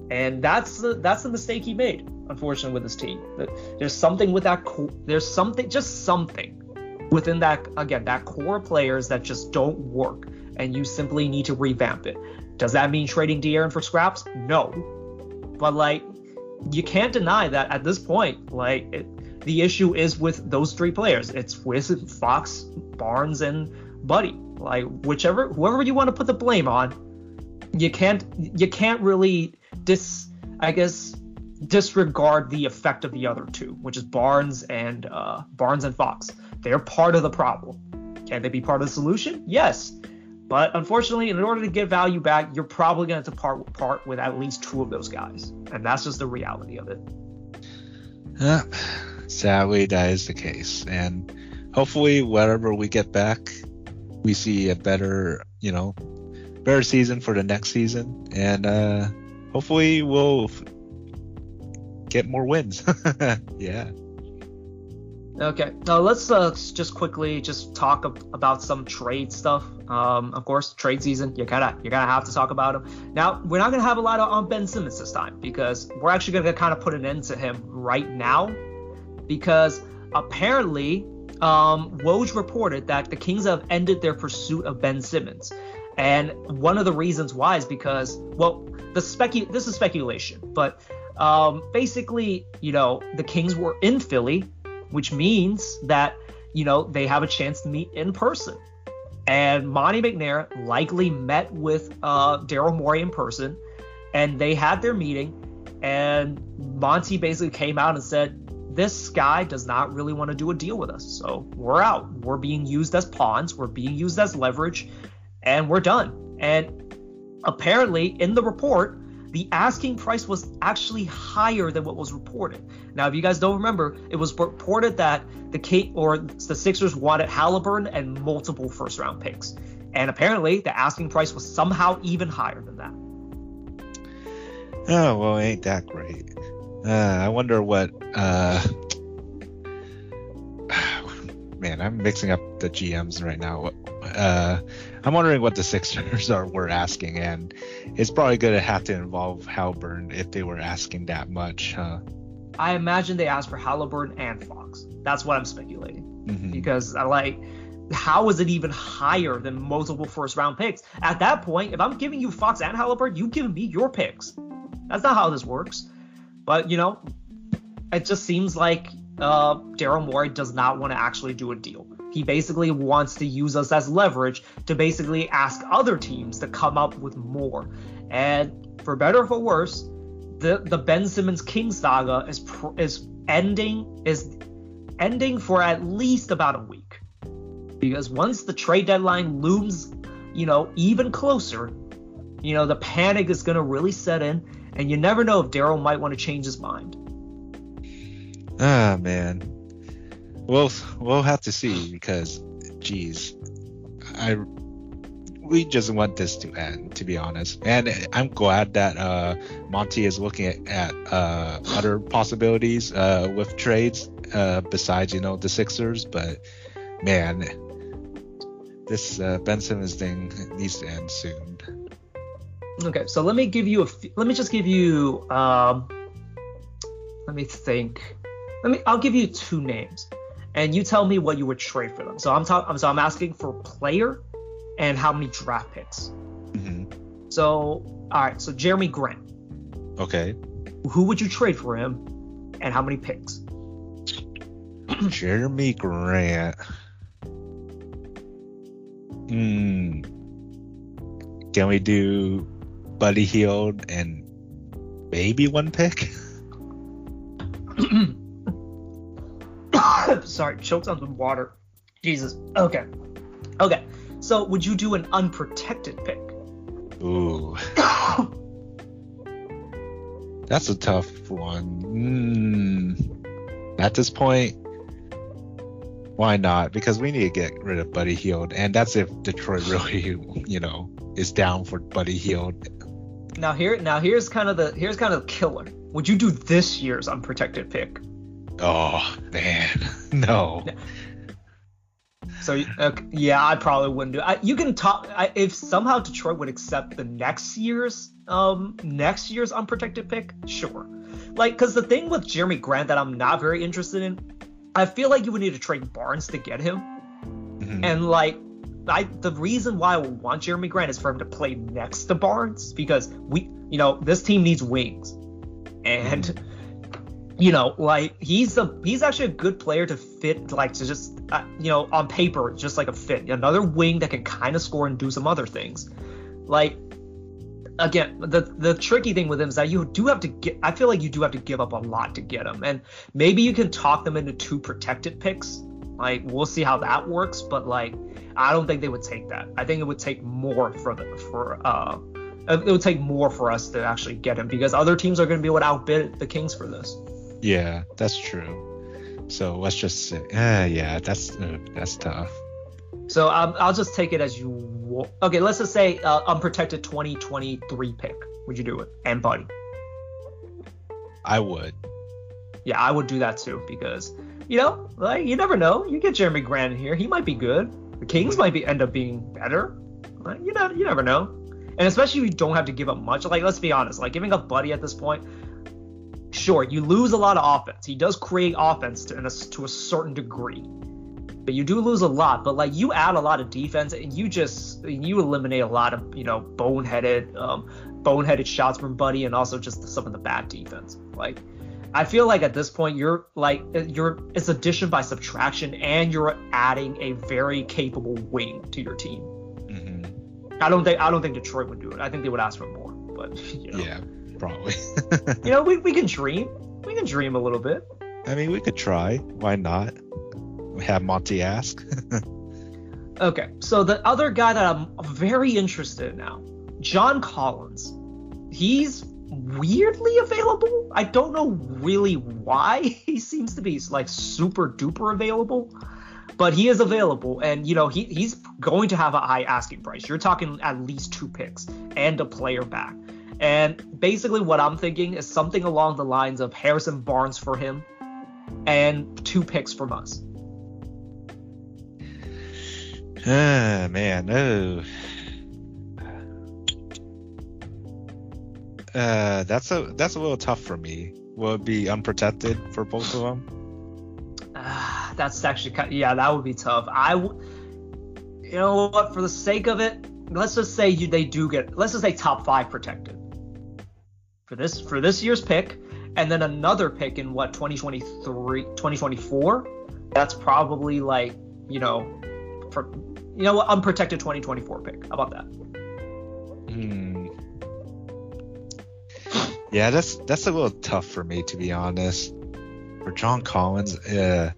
And that's the that's the mistake he made, unfortunately, with his team. There's something with that core. There's something, just something within that again that core players that just don't work and you simply need to revamp it does that mean trading De'Aaron for scraps no but like you can't deny that at this point like it, the issue is with those three players it's with fox barnes and buddy like whichever whoever you want to put the blame on you can't you can't really dis i guess disregard the effect of the other two which is barnes and uh barnes and fox they're part of the problem. Can they be part of the solution? Yes. But unfortunately, in order to get value back, you're probably going to have to part part with at least two of those guys, and that's just the reality of it. Yeah, sadly, that is the case, and hopefully, whatever we get back, we see a better, you know, better season for the next season, and uh, hopefully, we'll get more wins. [LAUGHS] yeah. Okay, now let's uh, just quickly just talk ab- about some trade stuff. Um, of course, trade season, you gotta you gotta have to talk about him. Now, we're not gonna have a lot of on Ben Simmons this time because we're actually gonna kind of put an end to him right now because apparently, um, Woj reported that the Kings have ended their pursuit of Ben Simmons, and one of the reasons why is because well, the specu this is speculation, but um, basically, you know, the Kings were in Philly which means that you know they have a chance to meet in person. And Monte McNair likely met with uh, Daryl Morey in person, and they had their meeting. And Monte basically came out and said, "This guy does not really want to do a deal with us, so we're out. We're being used as pawns. We're being used as leverage, and we're done." And apparently, in the report, the asking price was actually higher than what was reported. Now, if you guys don't remember, it was reported that the Kate or the Sixers wanted Halliburton and multiple first round picks. And apparently the asking price was somehow even higher than that. Oh, well, ain't that great. Uh, I wonder what uh, [SIGHS] man, I'm mixing up the GMs right now. Uh, I'm wondering what the Sixers are were asking, and it's probably going to have to involve Halliburton if they were asking that much, huh? I imagine they asked for Halliburton and Fox. That's what I'm speculating. Mm-hmm. Because I like, how is it even higher than multiple first round picks? At that point, if I'm giving you Fox and Halliburton, you give me your picks. That's not how this works. But you know, it just seems like uh, Daryl Morey does not want to actually do a deal. He basically wants to use us as leverage to basically ask other teams to come up with more. And for better or for worse, the the Ben Simmons King saga is is ending is ending for at least about a week. Because once the trade deadline looms, you know, even closer, you know, the panic is going to really set in and you never know if Daryl might want to change his mind. Ah man, we'll we'll have to see because, geez, I we just want this to end, to be honest. And I'm glad that uh, Monte is looking at, at uh, other possibilities uh, with trades uh, besides, you know, the Sixers. But man, this uh, Ben Simmons thing needs to end soon. Okay, so let me give you a. Let me just give you. Um, let me think. Let me. I'll give you two names, and you tell me what you would trade for them. So I'm talking. So I'm asking for player, and how many draft picks. Mm-hmm. So all right. So Jerami Grant. Okay. Who would you trade for him, and how many picks? [CLEARS THROAT] Jerami Grant. Hmm. Can we do Buddy Hield and maybe one pick? [CLEARS THROAT] Sorry, choked on some water. Jesus. Okay. Okay. So would you do an unprotected pick? Ooh. [COUGHS] That's a tough one. Mm. at this point, why not? Because we need to get rid of Buddy Hield, and that's if Detroit really, [LAUGHS] you know, is down for Buddy Hield. Now here, now here's kind of the here's kind of the killer. Would you do this year's unprotected pick? Oh man, [LAUGHS] no. So okay, yeah, I probably wouldn't do. I, you can talk I, if somehow Detroit would accept the next year's um next year's unprotected pick. Sure, like because the thing with Jerami Grant that I'm not very interested in, I feel like you would need to trade Barnes to get him, mm-hmm. and like I the reason why I would want Jerami Grant is for him to play next to Barnes because we you know this team needs wings, and. Mm-hmm you know, like he's a he's actually a good player to fit, like to just uh, you know on paper just like a fit, another wing that can kind of score and do some other things. Like again, the the tricky thing with him is that you do have to get. I feel like you do have to give up a lot to get him, and maybe you can talk them into two protected picks. Like we'll see how that works, but like I don't think they would take that. I think it would take more for the for uh it would take more for us to actually get him because other teams are going to be able to outbid the Kings for this. Yeah, that's true. So let's just say, uh, yeah, that's uh, that's tough. So um, I'll just take it as you. Okay, let's just say uh, unprotected 2023 pick. Would you do it? And Buddy. I would. Yeah, I would do that too because you know, like you never know. You get Jerami Grant in here, he might be good. The Kings might be end up being better. Like, you know, you never know. And especially if you don't have to give up much. Like let's be honest, like giving up Buddy at this point, sure, you lose a lot of offense. He does create offense to, a, to a certain degree, but you do lose a lot. But like you add a lot of defense, and you just you eliminate a lot of you know boneheaded um, boneheaded shots from Buddy, and also just some of the bad defense. Like I feel like at this point you're like you're it's addition by subtraction, and you're adding a very capable wing to your team. Mm-hmm. I don't think I don't think Detroit would do it. I think they would ask for more, but [LAUGHS] you know. yeah probably. [LAUGHS] you know, we, we can dream. We can dream a little bit. I mean, we could try. Why not? We have Monte ask. [LAUGHS] okay, so the other guy that I'm very interested in now, John Collins. He's weirdly available. I don't know really why [LAUGHS] he seems to be like super duper available, but he is available, and you know he he's going to have a high asking price. You're talking at least two picks and a player back. And basically, what I'm thinking is something along the lines of Harrison Barnes for him and two picks from us. Ah, man, oh. Uh, that's a that's a little tough for me. Will it be unprotected for both of them? Uh, that's actually yeah, that would be tough. I, w- you know what? For the sake of it, let's just say you they do get. Let's just say top five protected for this for this year's pick, and then another pick in what 2023 2024. That's probably like you know, for you know what unprotected 2024 pick. How about that? Hmm. Yeah, that's that's a little tough for me to be honest. For John Collins, uh,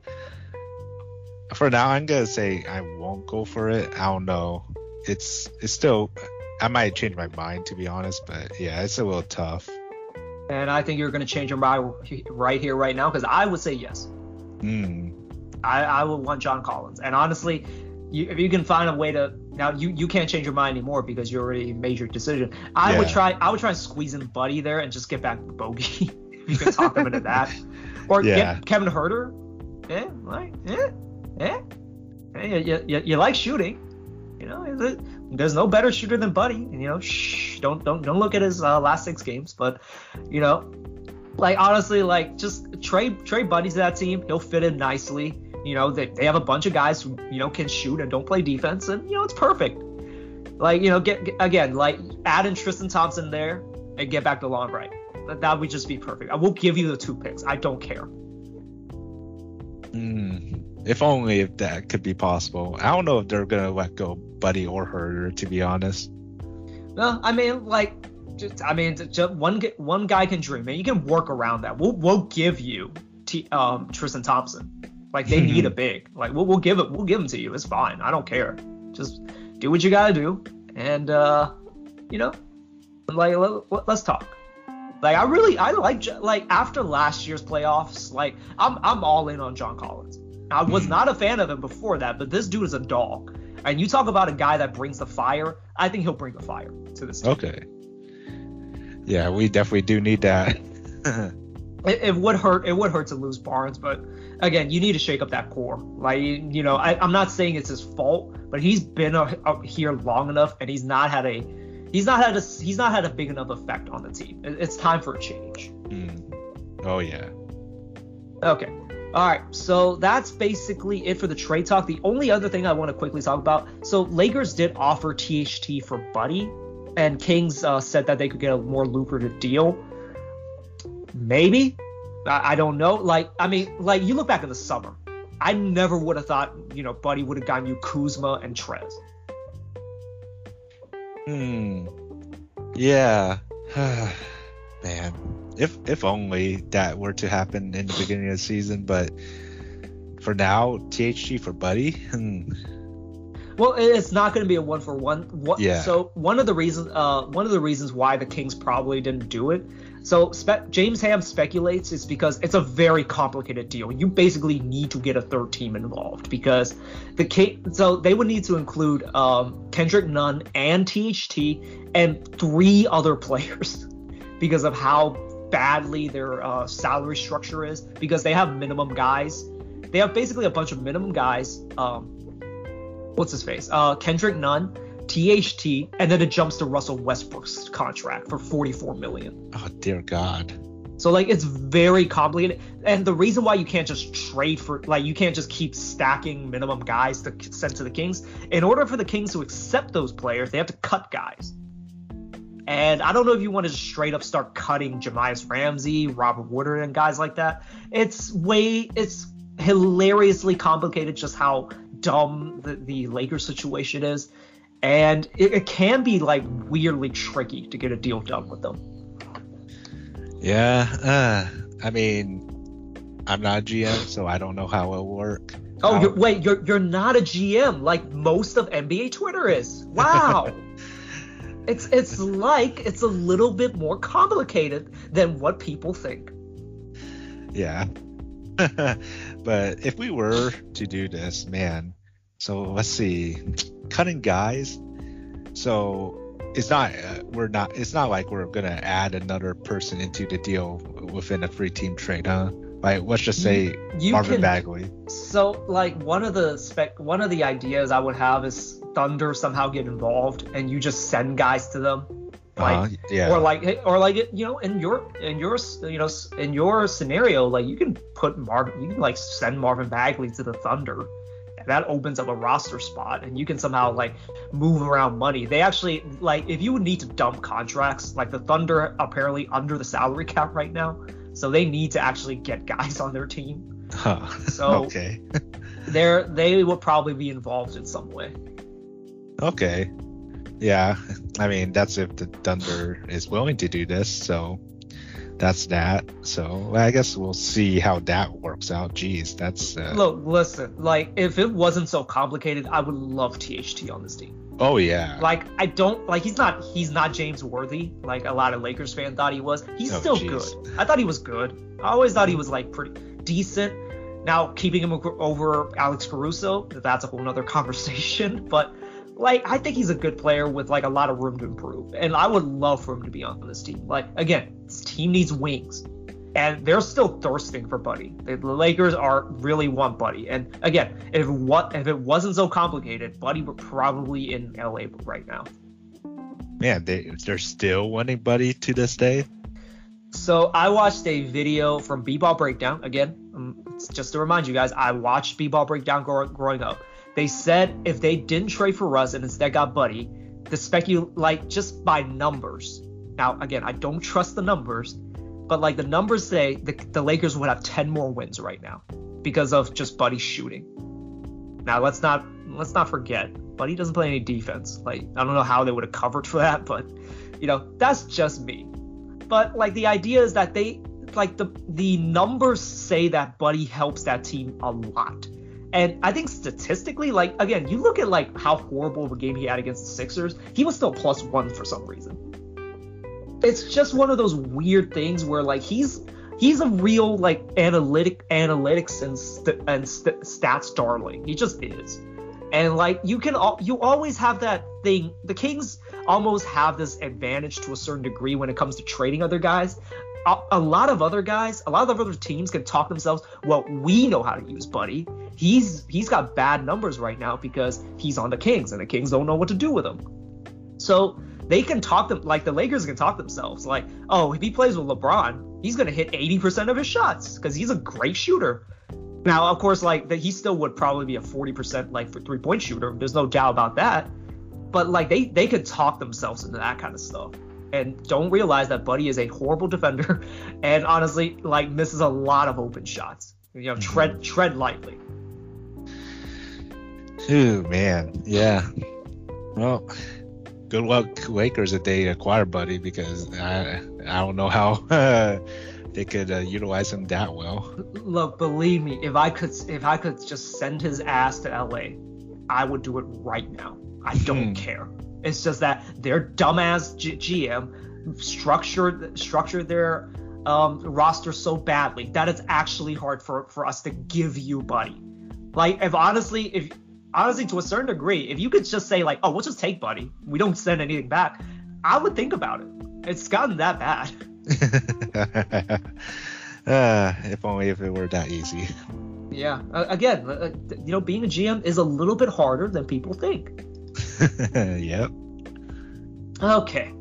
for now I'm gonna say I won't go for it. I don't know. It's it's still I might change my mind to be honest, but yeah, it's a little tough. And I think you're going to change your mind right here, right now, because I would say yes. Mm. I, I would want John Collins. And honestly, you, if you can find a way to now you you can't change your mind anymore because you already made your decision. I yeah. would try I would try and squeeze in Buddy there and just get back Bogey. [LAUGHS] if you can talk him into that, or yeah. get Kevin Huerter. Yeah, like yeah, yeah. Hey, you, you, you like shooting, you know? There's no better shooter than Buddy. And, you know, shh, don't don't don't look at his uh, last six games, but you know, like honestly, like just trade trade Buddy to that team. He'll fit in nicely. You know, they, they have a bunch of guys who you know can shoot and don't play defense, and you know it's perfect. Like you know, get, get again, like add in Tristan Thompson there and get back to Longbridge. That, that would just be perfect. I will give you the two picks. I don't care. Mm, if only if that could be possible. I don't know if they're gonna let go Buddy or Huerter, to be honest. Well, I mean, like, just, I mean, just one one guy can dream, and you can work around that. We'll we'll give you T, um, Tristan Thompson. Like they need a [LAUGHS] big. Like we'll we'll give it. We'll give him to you. It's fine. I don't care. Just do what you gotta do, and uh, you know, like let, us talk. Like I really I like like after last year's playoffs, like I'm I'm all in on John Collins. I was not a fan of him before that, but this dude is a dog. And you talk about a guy that brings the fire. I think he'll bring the fire to this team. Okay. Yeah, we definitely do need that. [LAUGHS] it, it, would hurt. It would hurt to lose Barnes, but again, you need to shake up that core. Like you know, I, am not saying it's his fault, but he's been up here long enough, and he's not had a he's not had a he's not had a big enough effect on the team. It, it's time for a change. Mm. Oh yeah. Okay. All right, so that's basically it for the trade talk. The only other thing I want to quickly talk about so Lakers did offer THT for Buddy, and Kings uh, said that they could get a more lucrative deal. Maybe. I, I don't know. Like, I mean, like, you look back in the summer, I never would have thought, you know, Buddy would have gotten you Kuzma and Trez. Hmm. Yeah. [SIGHS] Man if if only that were to happen in the beginning of the season, but for now, THT for Buddy. Hmm. Well, it's not going to be a one for one. What, yeah. So one of the reasons, uh, one of the reasons why the Kings probably didn't do it. So spe- James Ham speculates is because it's a very complicated deal. You basically need to get a third team involved because the King. So they would need to include um, Kendrick Nunn and THT and three other [LAUGHS] players because of how badly their uh, salary structure is because they have minimum guys. They have basically a bunch of minimum guys. Um, what's his face? Uh, Kendrick Nunn, THT, and then it jumps to Russell Westbrook's contract for 44 million. Oh dear God. So like it's very complicated, and the reason why you can't just trade for like you can't just keep stacking minimum guys to send to the Kings. In order for the Kings to accept those players, they have to cut guys. And I don't know if you want to just straight up start cutting Jahmi'us Ramsey, Robert Woodard, and guys like that. It's way, it's hilariously complicated just how dumb the, the Lakers situation is. And it, it can be like weirdly tricky to get a deal done with them. Yeah. Uh, I mean, I'm not a GM, so I don't know how it'll work. Oh, you're, wait, you're you're not a GM like most of NBA Twitter is. Wow. [LAUGHS] It's it's like it's a little bit more complicated than what people think. Yeah. [LAUGHS] but if we were to do this, man, so let's see, cutting guys. So it's not uh, we're not it's not like we're gonna add another person into the deal within a free team trade, huh? Like let's just say you Marvin can, Bagley. So like one of the spec one of the ideas I would have is Thunder somehow get involved and you just send guys to them. Like, uh, yeah. Or like, or like, you know, in your, in your, you know, in your scenario, like you can put Marvin, you can like send Marvin Bagley to the Thunder, and that opens up a roster spot, and you can somehow like move around money. They actually like if you would need to dump contracts, like the Thunder apparently under the salary cap right now, so they need to actually get guys on their team. Huh. So [LAUGHS] okay. [LAUGHS] they're they will probably be involved in some way. Okay. Yeah. I mean, that's if the Thunder is willing to do this. So that's that. So I guess we'll see how that works out. Jeez, that's. Uh... Look, listen. Like, if it wasn't so complicated, I would love THT on this team. Oh yeah. Like I don't like he's not he's not James Worthy like a lot of Lakers fans thought he was. He's oh, still geez. good. I thought he was good. I always thought he was like pretty decent. Now keeping him over Alex Caruso, that's a whole nother [LAUGHS] conversation. But like I think he's a good player with like a lot of room to improve, and I would love for him to be on this team. Like again, this team needs wings, and they're still thirsting for Buddy. The Lakers are really want Buddy, and again, if what if it wasn't so complicated, Buddy would probably in LA right now. Man, they they're still wanting Buddy to this day. So I watched a video from B-Ball Breakdown. Again, um, just to remind you guys, I watched B-Ball Breakdown growing up they said if they didn't trade for Russ and instead got Buddy, the speculate like just by numbers. Now again, I don't trust the numbers, but like the numbers say the, the Lakers would have 10 more wins right now because of just Buddy shooting. Now let's not let's not forget Buddy doesn't play any defense. Like I don't know how they would have covered for that, [LAUGHS] but you know that's just me. But like the idea is that they like the the numbers say that Buddy helps that team a lot. And I think statistically, like again, you look at like how horrible of a game he had against the Sixers, he was still plus one for some reason. It's just one of those weird things where like he's he's a real like analytic analytics and st- and st- stats darling. He just is. And like you can al- you always have that thing. The Kings almost have this advantage to a certain degree when it comes to trading other guys. A, a lot of other guys, a lot of other teams can talk themselves. Well, we know how to use Buddy. He's he's got bad numbers right now because he's on the Kings, and the Kings don't know what to do with him. So they can talk them like the Lakers can talk themselves. Like, oh, if he plays with LeBron, he's gonna hit 80% of his shots because he's a great shooter. Now, of course, like that he still would probably be a 40% like for three point shooter. There's no doubt about that. But like they they could talk themselves into that kind of stuff and don't realize that Buddy is a horrible defender [LAUGHS] and honestly like misses a lot of open shots. You know, tread mm-hmm. tread lightly. Ooh man, yeah. Well, good luck Lakers if they acquire Buddy because I I don't know how uh, [LAUGHS] they could uh, utilize him that well. Look, believe me, if I could if I could just send his ass to LA, I would do it right now. I don't hmm. care. It's just that their dumbass G- GM structured structured their um, roster so badly that it's actually hard for for us to give you Buddy. Like if honestly, if honestly to a certain degree, if you could just say like, oh, we'll just take Buddy, we don't send anything back, I would think about it. It's gotten that bad. [LAUGHS] [LAUGHS] uh, if only if it were that easy. Yeah. Uh, again, uh, you know, being a GM is a little bit harder than people think. [LAUGHS] yep. Okay.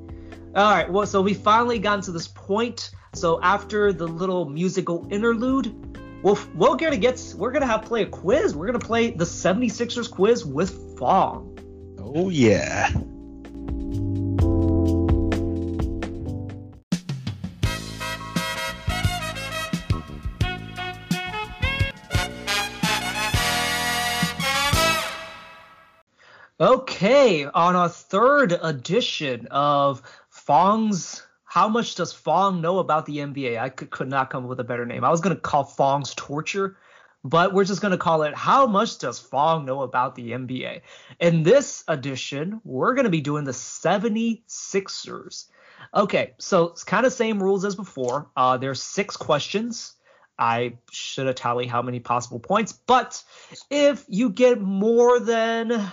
All right. Well, so we finally gotten to this point. So after the little musical interlude, we'll we're gonna get we're gonna have play a quiz. We're gonna play the 76ers quiz with Fong. Oh yeah. Okay, on our third edition of Fong's How Much Does Fong Know About the NBA? I could, could not come up with a better name. I was going to call Fong's Torture, but we're just going to call it How Much Does Fong Know About the NBA? In this edition, we're going to be doing the 76ers. Okay, so it's kind of same rules as before. Uh, there's six questions. I should have tallied how many possible points, but if you get more than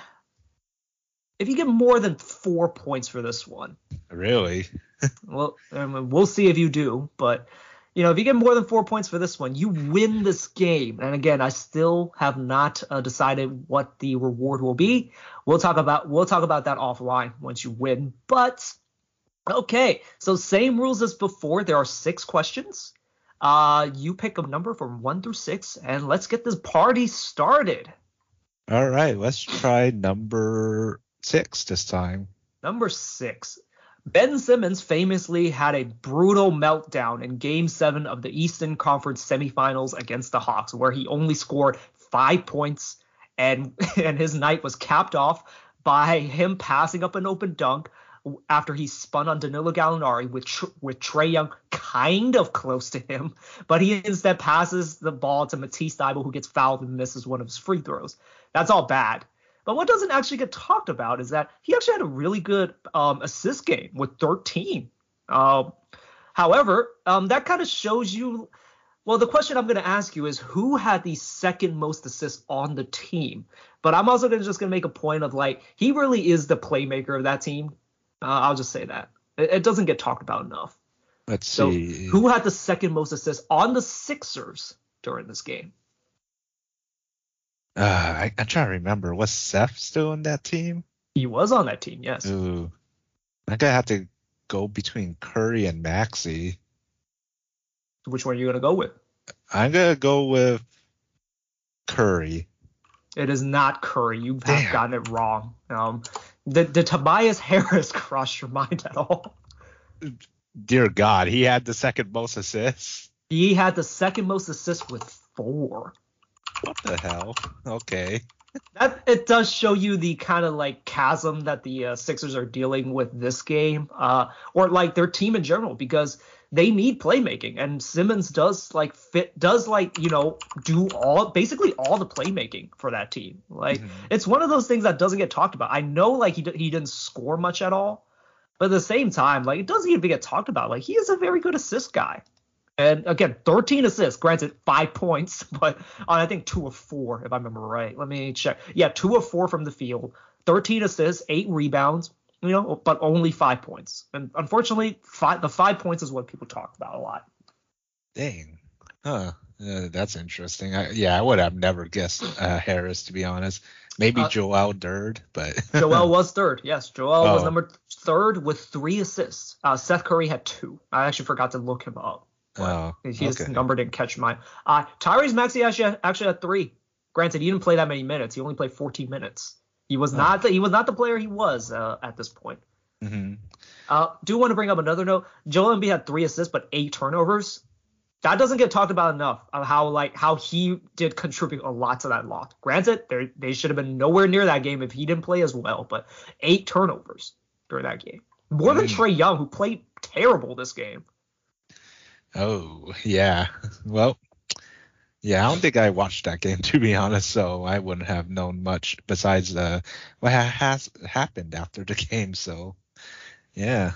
if you get more than four points for this one. Really? [LAUGHS] well, I mean, we'll see if you do, but you know, if you get more than four points for this one, you win this game. And again, I still have not uh, decided what the reward will be. We'll talk about we'll talk about that offline once you win. But okay, so same rules as before. There are six questions. Uh, you pick a number from one through six, and let's get this party started. All right, let's try number six this time. Number six. Ben Simmons famously had a brutal meltdown in Game 7 of the Eastern Conference semifinals against the Hawks, where he only scored five points, and, [LAUGHS] and his night was capped off by him passing up an open dunk after he spun on Danilo Gallinari with with Trae Young kind of close to him, but he instead passes the ball to Matisse Thybulle, who gets fouled and misses one of his free throws. That's all bad. But what doesn't actually get talked about is that he actually had a really good um, assist game with 13. Um, however, um, that kind of shows you. Well, the question I'm going to ask you is who had the second most assists on the team? But I'm also gonna, just going to make a point of like he really is the playmaker of that team. Uh, I'll just say that it, it, doesn't get talked about enough. Let's so see. Who had the second most assists on the Sixers during this game? Uh, I, I'm trying to remember. Was Seth still on that team? He was on that team, yes. Ooh. I'm gonna have to go between Curry and Maxey. Which one are you gonna go with? I'm gonna go with Curry. It is not Curry. You have Damn. gotten it wrong. Um, the the Tobias Harris [LAUGHS] crossed your mind at all? Dear God, he had the second most assists. He had the second most assists with four. What the hell? Okay. That it does show you the kind of like chasm that the uh, Sixers are dealing with this game, uh, or like their team in general, because they need playmaking, and Simmons does like fit, does like you know do all basically all the playmaking for that team. Like mm-hmm. it's one of those things that doesn't get talked about. I know like he he didn't score much at all, But at the same time, like it doesn't even get talked about. Like he is a very good assist guy. And again, 13 assists, granted five points, [LAUGHS] but on I think two of four, if I remember right. Let me check. Yeah, two of four from the field, 13 assists, eight rebounds, you know, but only five points. And unfortunately, five, the five points is what people talk about a lot. Dang. Huh. Uh, that's interesting. I, yeah, I would have never guessed uh, Harris to be honest. Maybe uh, Joel third, but [LAUGHS] Joel was third. Yes, Joel oh. was number third with three assists. Uh, Seth Curry had two. I actually forgot to look him up. Oh, his okay. number didn't catch mine. Uh, Tyrese Maxey actually actually had three. Granted, he didn't play that many minutes. He only played 14 minutes. He was oh. not the, he was not the player he was uh, at this point. Mm-hmm. Uh, do want to bring up another note. Joel Embiid had three assists but eight turnovers. That doesn't get talked about enough of how like how he did contribute a lot to that loss. Granted, they should have been nowhere near that game if he didn't play as well, but eight turnovers during that game, more mm. than Trae Young, who played terrible this game. Oh yeah, [LAUGHS] well, yeah, I don't think I watched that game [LAUGHS] to be honest, so I wouldn't have known much besides uh, what has happened after the [LAUGHS] game. So, yeah.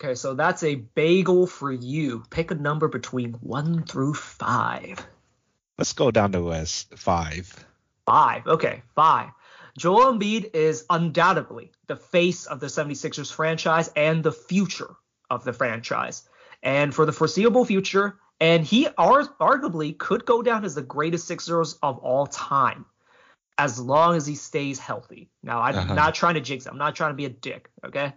Okay, so that's a bagel for you. Pick a number between one through five. Let's go down to West five. Five. Okay, five. Joel Embiid is undoubtedly the face of the 76ers franchise and the future of the franchise. And for the foreseeable future, and he arguably could go down as the greatest Sixers of all time as long as he stays healthy. Now, I'm uh-huh. not trying to jinx. Him. I'm not trying to be a dick, okay?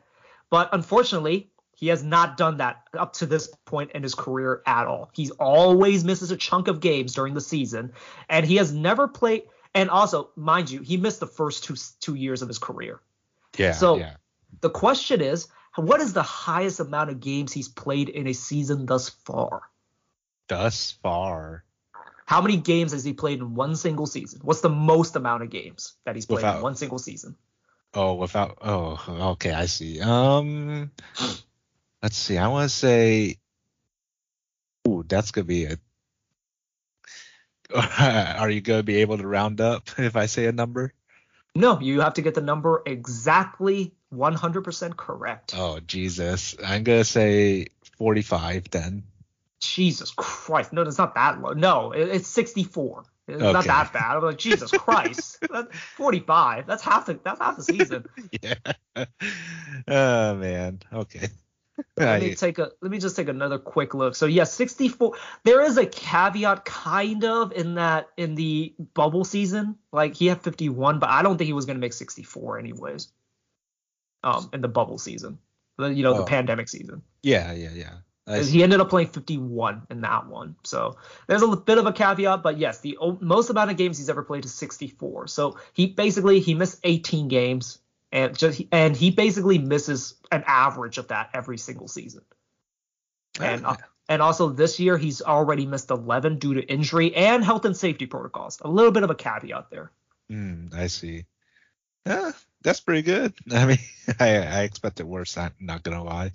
But unfortunately, he has not done that up to this point in his career at all. He's always misses a chunk of games during the season, and he has never played. And also, mind you, he missed the first two two years of his career. Yeah. So yeah. the question is, what is the highest amount of games he's played in a season thus far? Thus far. How many games has he played in one single season? What's the most amount of games that he's played without, in one single season? Oh, without. Oh, okay, I see. Um, let's see. I want to say. Ooh, that's gonna be a. [LAUGHS] Are you gonna be able to round up if I say a number? No, you have to get the number exactly 100% correct. Oh, Jesus. I'm going to say 45 then. Jesus Christ. No, it's not that low. No, it's 64. It's okay. not that bad. I'm like, Jesus [LAUGHS] Christ. 45. That's half the that's half the season. [LAUGHS] yeah. Oh man. Okay. let me take a let me just take another quick look. So yeah, 64. There is a caveat kind of in that in the bubble season. Like he had 51, but I don't think he was gonna make 64 anyways. Um, in the bubble season, the, you know, oh. the pandemic season. Yeah, yeah, yeah. He ended up playing 51 in that one. So there's a bit of a caveat, but yes, the most amount of games he's ever played is 64. So he basically he missed 18 games and just and he basically misses an average of that every single season. And uh, and also this year he's already missed 11 due to injury and health and safety protocols. A little bit of a caveat there. Mm, I see. Yeah, that's pretty good. [LAUGHS] I mean, [LAUGHS] I I expected worse. I'm not gonna lie.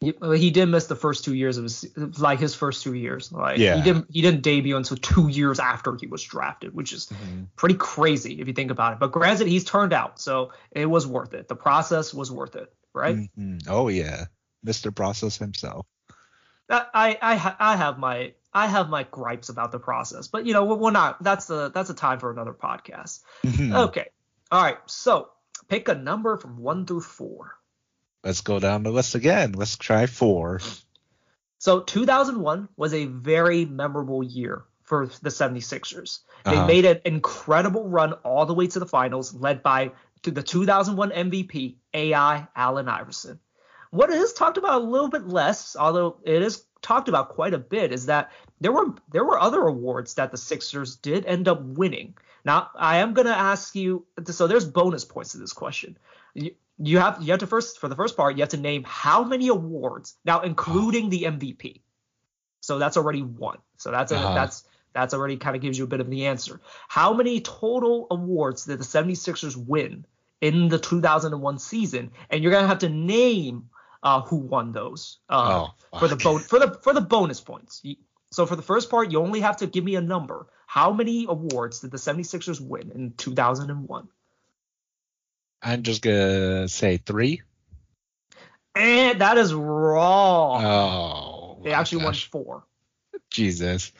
He, did miss the first two years of his like his first two years. Like yeah. he didn't he didn't debut until two years after he was drafted, which is mm-hmm. pretty crazy if you think about it. But granted, he's turned out, so it was worth it. The process was worth it, right? Mm-hmm. Oh yeah, Mr. Process himself. I I I have my I have my gripes about the process, but you know we're not. That's the that's a time for another podcast. Mm-hmm. Okay, all right. So pick a number from one through four. Let's go down the list again. Let's try four. So 2001 was a very memorable year for the 76ers. They uh-huh. made an incredible run all the way to the finals, led by the 2001 MVP, AI Allen Iverson. What is talked about a little bit less, although it is talked about quite a bit, is that there were there were other awards that the Sixers did end up winning. Now, I am going to ask you so there's bonus points to this question you you have you have to first for the first part you have to name how many awards now including the MVP. So that's already one. So that's a, uh-huh. that's that's already kind of gives you a bit of the answer. How many total awards did the 76ers win in the 2001 season? And you're gonna have to name uh, who won those uh, oh, for the bon- for the for the bonus points. So for the first part, you only have to give me a number. How many awards did the 76ers win in 2001? I'm just gonna say three. And that is wrong. Oh. they actually gosh. won four. Jesus.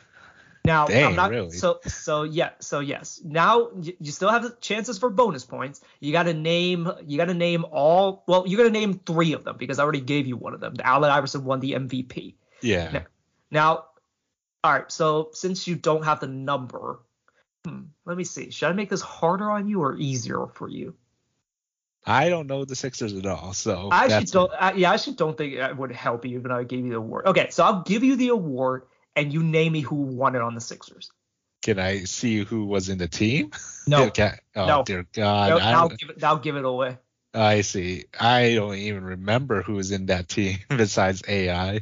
Now, Dang, I'm not, really? so so yeah, so yes. Now you still have chances for bonus points. You got to name you got to name all. Well, you got to name three of them because I already gave you one of them. The Allen Iverson won the MVP. Yeah. No. Now, all right. So since you don't have the number, hmm, let me see. Should I make this harder on you or easier for you? I don't know the Sixers at all, so I actually don't. I, yeah, I actually don't think it would help you even though I gave you the award. Okay, so I'll give you the award and you name me who won it on the Sixers. Can I see who was in the team? No, [LAUGHS] Okay. Oh No. dear God. no I'll give it. I'll give it away. I see. I don't even remember who was in that team [LAUGHS] besides AI.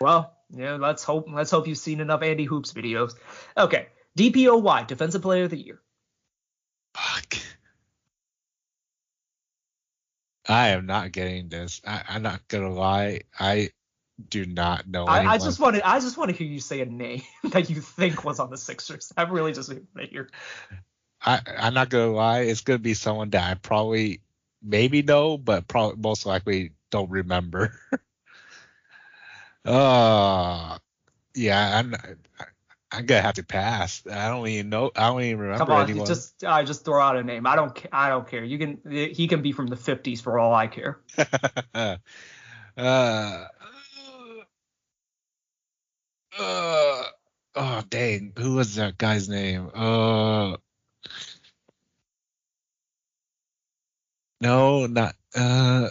Well, yeah, let's hope let's hope you've seen enough Andy Hoops videos. Okay. DPOY, Defensive Player of the Year. Fuck. I am not getting this. I, I'm not gonna lie. I do not know. I, I just wanted I just want to hear you say a name [LAUGHS] that you think was on the Sixers. I really just want to hear. I, I'm not gonna lie. It's gonna be someone that I probably maybe know, but probably most likely don't remember. [LAUGHS] uh yeah, I'm I'm gonna have to pass. I don't even know. I don't even remember Come on, anyone. just I just throw out a name. I don't I don't care. You can he can be from the 50s for all I care. [LAUGHS] uh, uh, oh dang, who was that guy's name? Uh, no, not uh,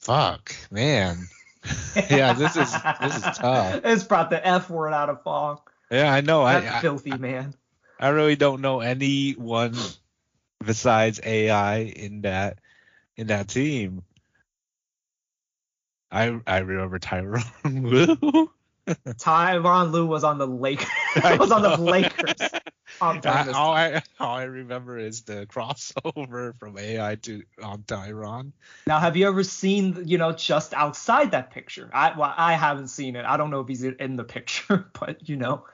fuck, man. [LAUGHS] Yeah, this is- this is tough. [LAUGHS] It's brought the F word out of Fong. Yeah, I know. I, That I filthy man. I really don't know anyone besides AI in that in that team. I I remember Tyronn. [LAUGHS] [LAUGHS] Tyronn Lue was on the Lakers. [LAUGHS] Was on the. Lakers. [LAUGHS] I, all I all I remember is the crossover from AI to on Tyronn. Now, have you ever seen, you know, just outside that picture? I well, I haven't seen it. I don't know if he's in the picture, but you know.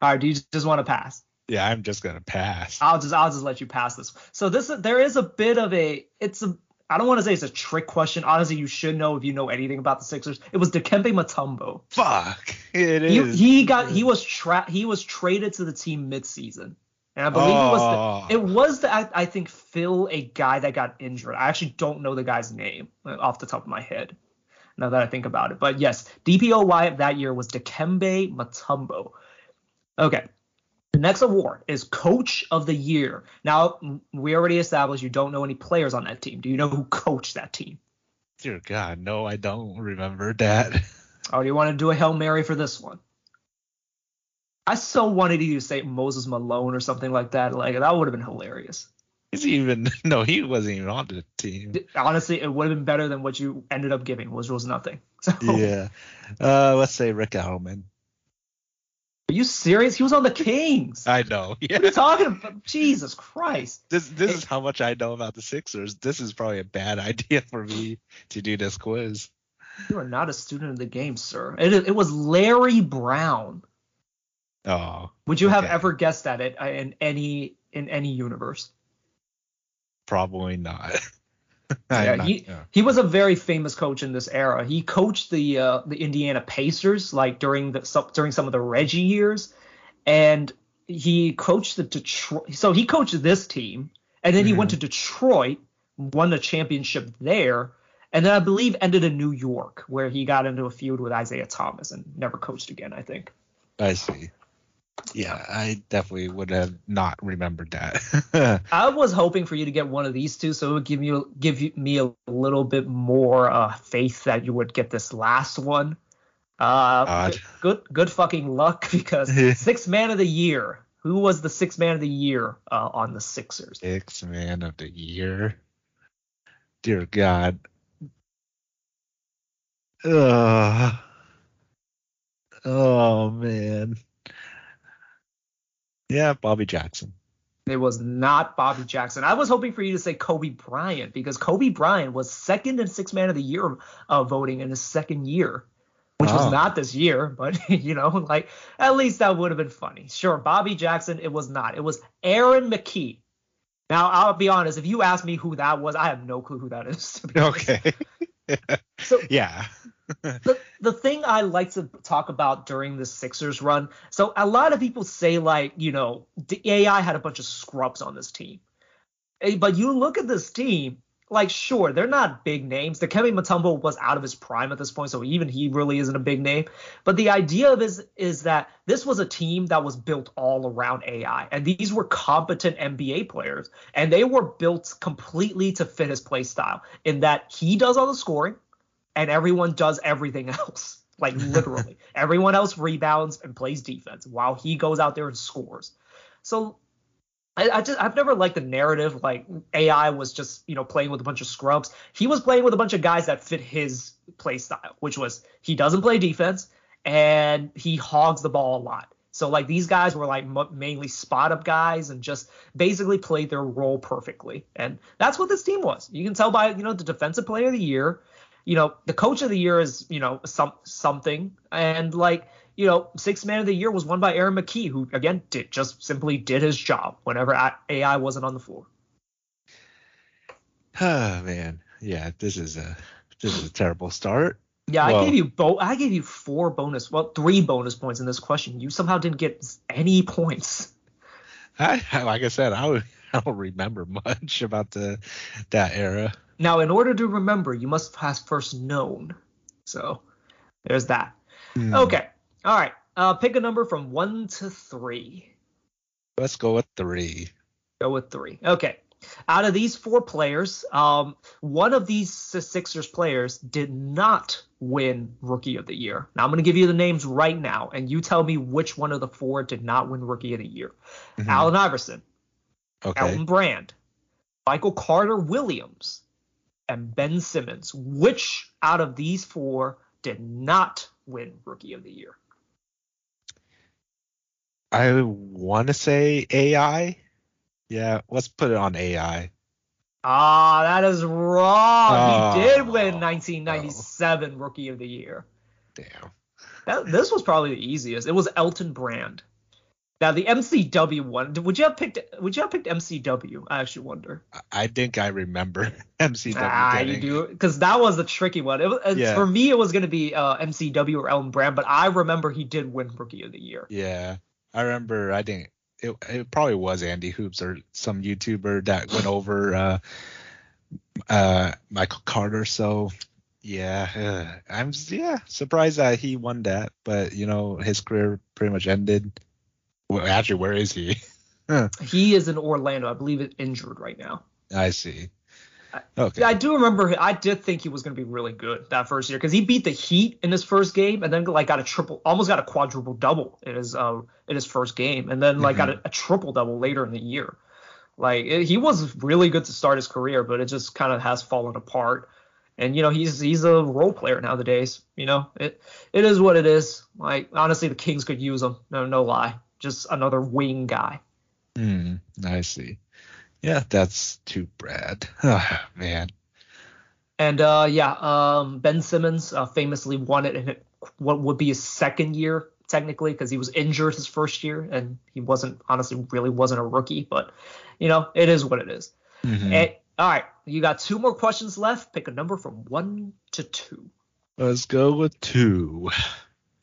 All right, do you just want to pass? Yeah, I'm just gonna pass. I'll just I'll just let you pass this. So this there is a bit of a it's a I don't want to say it's a trick question. Honestly, you should know if you know anything about the Sixers. It was Dikembe Mutombo. Fuck, [LAUGHS] it He, is. he got he was tra- he was traded to the team midseason, and I believe it was Oh. the, it was the I, I think Phil a guy that got injured. I actually don't know the guy's name off the top of my head. Now that I think about it, but yes, DPOY that year was Dikembe Mutombo. Okay. The next award is Coach of the Year. Now, we already established you don't know any players on that team. Do you know who coached that team? Dear God, no, I don't remember that. [LAUGHS] Oh, do you want to do a Hail Mary for this one? I so wanted you to say Moses Malone or something like that. Like, that would have been hilarious. He's even [LAUGHS] no, he wasn't even on the team. Honestly, it would have been better than what you ended up giving, which was nothing. [LAUGHS] So, Yeah. Uh, let's say Rick Adelman. Are you serious? He was on the Kings. I know. [LAUGHS] what are you talking about? Jesus Christ. This this is how much I know about the Sixers. This is probably a bad [LAUGHS] idea for me to do this quiz. You are not a student of the game, sir. It, it was Larry Brown. Oh, Would you have ever guessed at it uh, in any in any universe? probably not. [LAUGHS] [LAUGHS] Yeah, not- he- yeah. He was a very famous coach in this era. He coached the uh, the Indiana Pacers like during the during some of the Reggie years, and he coached the Detroit. So he coached this team, and then he went to Detroit, won the championship there, and then I believe ended in New York where he got into a feud with Isiah Thomas and never coached again. I think. I see. Yeah, I definitely would have not remembered that. [LAUGHS] I was hoping for you to get one of these two, so it would give you give me a little bit more uh, faith that you would get this last one. Uh, good, good good fucking luck [LAUGHS] because [LAUGHS] six man of the year. Who was the six man of the year uh, on the Sixers? Six man of the year. Dear God. Ugh. Oh man. Yeah, Bobby Jackson. It was not Bobby Jackson. I was hoping for you to say Kobe Bryant because Kobe Bryant was second in six man of the year uh, voting in his second year, which Oh. was not this year, [LAUGHS] but you know, like at least that would have been funny. Sure, Bobby Jackson, it was not. It was Aaron McKie. Now I'll be honest, if you ask me who that was, I have no clue who that is. Okay. [LAUGHS] So yeah. The the thing I like to talk about during the Sixers run, so a lot of people say like, you know, the AI had a bunch of scrubs on this team. But you look at this team, like sure, they're not big names. Dikembe Mutombo was out of his prime at this point, so even he really isn't a big name. But the idea of is is that this was a team that was built all around AI, and these were competent NBA players, and they were built completely to fit his play style. In that he does all the scoring, and everyone does everything [LAUGHS] else. Like literally, [LAUGHS] everyone else rebounds and plays defense while he goes out there and scores. So I, I just I've never liked the narrative like AI was just you know playing with a bunch of scrubs. He was playing with a bunch of guys that fit his play style, which was he doesn't play defense and he hogs the ball a lot. So like these guys were like m- mainly spot up guys and just basically played their role perfectly. And that's what this team was. You can tell by you know the defensive player of the year, you know the coach of the year is you know some something and like you know sixth man of the year was won by Aaron McKie who again did just simply did his job whenever AI wasn't on the floor. Oh [SIGHS] man. Yeah, this is a this is a terrible start. Yeah, I gave you bo- I gave you four bonus, well, three bonus points in this question. You somehow didn't get any points. I like I said, I don't, [LAUGHS] I don't remember much about the that era. Now, in order to remember, you must have first known. So, there's that. Hmm. Okay. All right. Uh, pick a number from one to three. Let's go with three. Go with three. Okay. Out of these four players, um, one of these Sixers players did not win Rookie of the Year. Now I'm going to give you the names right now, and you tell me which one of the four did not win Rookie of the Year. Mhm. Allen Iverson, Okay. Elton Brand, Michael Carter Williams, and Ben Simmons. Which out of these four did not win Rookie of the Year? I want to say AI. Yeah, let's put it on AI. Ah, that is wrong. he did win Oh, 1997 Rookie of the Year. Damn. That, this was probably the easiest. It was Elton Brand. Now the MCW one. Would you have picked? Would you have picked MCW? I actually wonder. I- think I remember [LAUGHS] MCW ah, you do because that was the tricky one. It, was- Yeah. For me, it was going to be uh, MCW or Elton Brand, but I remember he did win Rookie of the Year. Yeah, I remember. I think it, it probably was Andy Hoops or some YouTuber that went over uh, uh, Michael Carter. So yeah, uh, I'm yeah surprised that he won that, but you know his career pretty much ended. Well, actually, where is he? He is in Orlando. I believe it injured right now. I see. I- Okay. Yeah, I do remember. I did think he was going to be really good that first year because he beat the Heat in his first game, and then like got a triple, almost got a quadruple double in his uh in his first game, and then like got a, a triple double later in the year. Like it, he was really good to start his career, but it just kind of has fallen apart. And you know he's he's a role player nowadays. You know it it is what it is. Like honestly, the Kings could use him. No no lie, just another wing guy. Hmm, I see. Yeah, that's too bad. [SIGHS] Oh, man. And uh, yeah, um, Ben Simmons uh, famously won it in it- what would be his second year technically because he was injured his first year and he wasn't honestly really wasn't a rookie, but you know it is what it is. Mhm. And, all right, you got two more questions left. Pick a number from one to two. Let's go with two.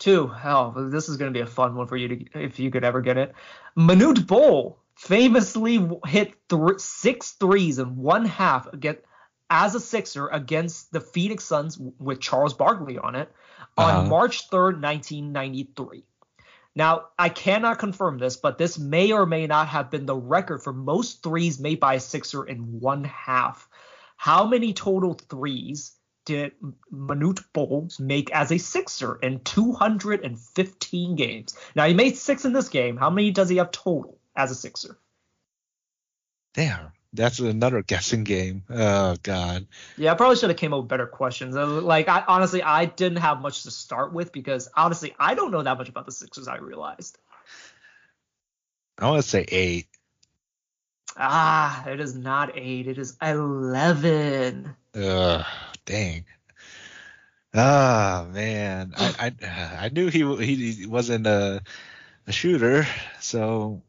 Two. Oh, this is gonna be a fun one for you to if you could ever get it. Manute Bol famously hit th- six threes in one half against as a Sixer against the Phoenix Suns with Charles Barkley on it on Uh-huh. March 3rd, 1993. Now, I cannot confirm this, but this may or may not have been the record for most threes made by a Sixer in one half. How many total threes did Manute Bol make as a Sixer in 215 games? Now, he made six in this game. How many does he have total as a Sixer? Damn, that's another guessing game. Oh god. Yeah, I probably should have came up with better questions. Uh, Like, I honestly, I didn't have much to start with because honestly, I don't know that much about the Sixers. I realized. I want to say eight. Ah, it is not eight. It is eleven. Ugh, dang. Ah man, I I, I knew he he wasn't a a shooter, so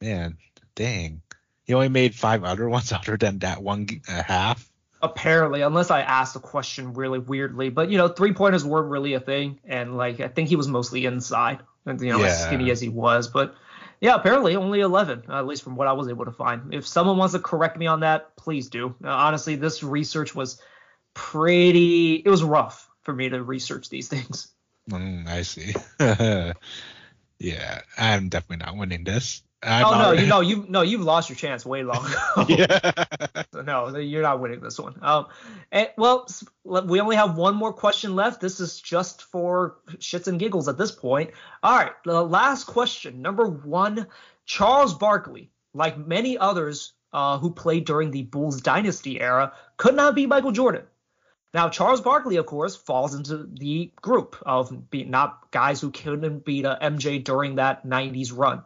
man, dang. He only made five other ones [LAUGHS] other than that one uh, half. Apparently, unless I asked the question really weirdly, but you know, three pointers weren't really a thing, and like I think he was mostly inside, and you know, as skinny as he was, but yeah, apparently only 11, at least from what I was able to find. If someone wants to correct me on that, please do. Uh, honestly, this research was pretty, it was rough for me to research these things. Mm, I see. [LAUGHS] yeah, I'm definitely not winning this. I'm oh no, already- you know, you no, you've lost your chance way long [LAUGHS] ago. yeah. So no, you're not winning this one. Um, and, well, we only have one more question left. This is just for shits and giggles at this point. All right, the last question, number one, Charles Barkley, like many others uh, who played during the Bulls dynasty era, could not be Michael Jordan. Now, Charles Barkley, of course, falls into the group of be, not guys who couldn't beat uh, MJ during that 90s run.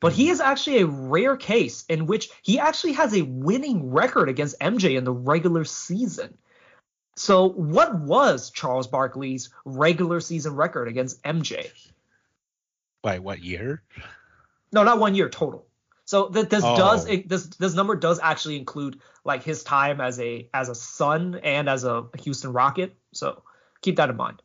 But he is actually a rare case in which he actually has a winning record against MJ in the regular season. So, what was Charles Barkley's regular season record against MJ? By what year? No, not one year total. So th- this Oh. does it, this this number does actually include like his time as a as a Sun and as a Houston Rocket. So keep that in mind.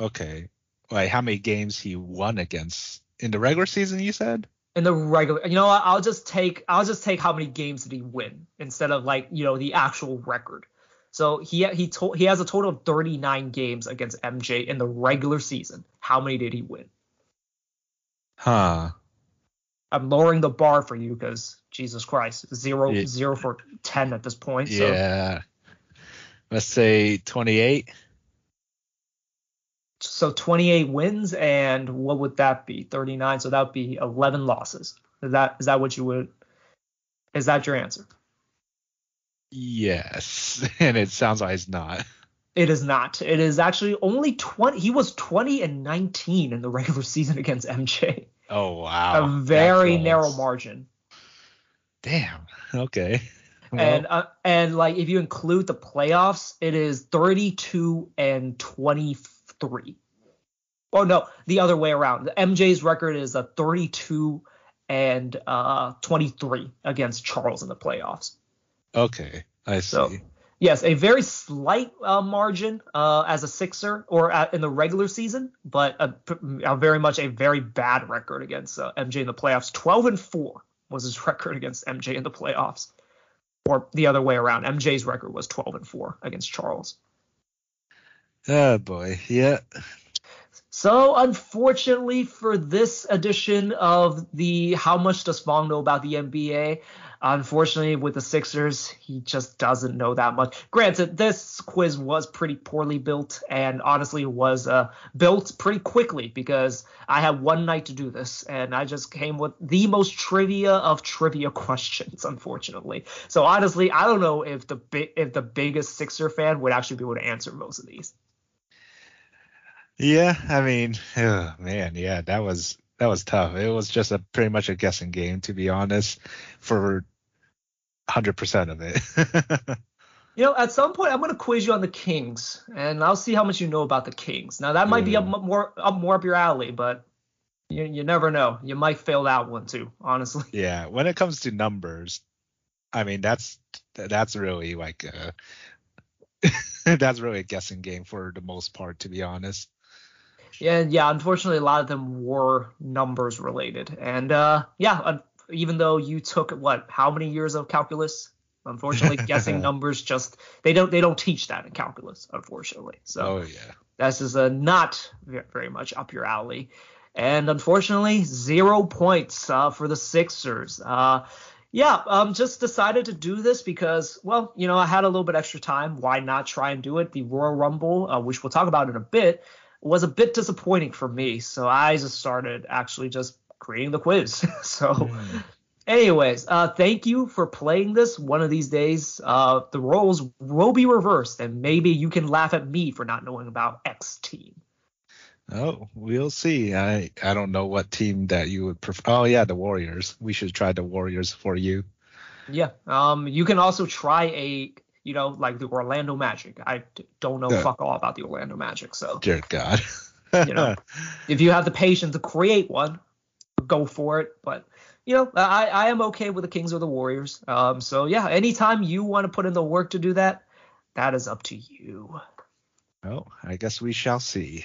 Okay. Wait, how many games he won against in the regular season? You said. In the regular, you know, what, I'll just take I'll just take how many games did he win instead of like you know the actual record. So he he told he has a total of 39 games against MJ in the regular season. How many did he win? Huh. I'm lowering the bar for you because Jesus Christ, zero Yeah. zero for 10 at this point. So Yeah. Let's say 28. So 28 wins, and what would that be? 39. So that would be 11 losses. Is that is that what you would? Is that your answer? Yes. [LAUGHS] And it sounds like it's not. It is not. It is actually only 20. He was 20 and 19 in the regular season [LAUGHS] against MJ. Oh wow. a very narrow margin. Damn. [LAUGHS] Okay. and uh, and like if you include the playoffs, it is 32 and 23. Oh no, the other way around. The MJ's record is a 32 and uh 23 against Charles in the playoffs. okay. I see. So yes, a very slight uh, margin uh, as a Sixer or at, in the regular season, but a, a very much a very bad record against uh, MJ in the playoffs. 12 and four was his [LAUGHS] record against MJ in the playoffs, or the other way around. MJ's record was 12 and four against Charles. oh boy. Yeah. So unfortunately for this edition of the How Much Does Fong Know About the NBA, unfortunately with the Sixers, he just doesn't know that much. Granted, this quiz was pretty poorly built and honestly was uh, built pretty quickly because I had one night to do this and I just came with the most trivia of trivia [LAUGHS] questions, unfortunately. So honestly, I don't know if the bi- if the biggest Sixer fan would actually be able to answer most of these. Yeah. I mean, oh, man. Yeah. That was that was tough. It was just a pretty much a guessing game, to be honest, for 100% of it. [LAUGHS] You know, at some point I'm gonna quiz you on the Kings, and I'll see how much you know about the Kings. Now that might be up Mm. more up more up your alley, but you you never know. You might fail that one too, honestly. [LAUGHS] yeah. When it comes to numbers, I mean, that's that's really like a [LAUGHS] that's really a guessing game for the most part, to be honest. Yeah, yeah. Unfortunately, a lot of them were numbers related, and uh, yeah. Un- even though you took what, how many years of calculus? Unfortunately, [LAUGHS] guessing numbers just they don't they don't teach that in calculus, unfortunately. So. Oh yeah. This is uh, not very much up your alley. And unfortunately, zero points uh, for the Sixers. Uh, yeah, um, just decided to do this because, well, you know, I had a little bit extra time. Why not try and do it? The Royal Rumble, uh, which we'll talk about in a bit, was a bit disappointing for me. So I just started actually just creating the quiz. [LAUGHS] so. Hmm. Anyways, uh, thank you for playing this. One of these days, uh, the roles will be reversed, and maybe you can laugh at me for not knowing about X team. Oh, we'll see. I I don't know what team that you would prefer. Oh yeah, the Warriors. We should try the Warriors for you. Yeah. Um, you can also try a, you know, like the Orlando Magic. I don't know fuck all about the Orlando Magic, so Dear God. [LAUGHS] You know. if you have the patience to create one, go for it. But you know, I I am okay with the Kings or the Warriors. Um, so yeah, anytime you want to put in the work to do that, that is up to you. Well, I guess we shall see.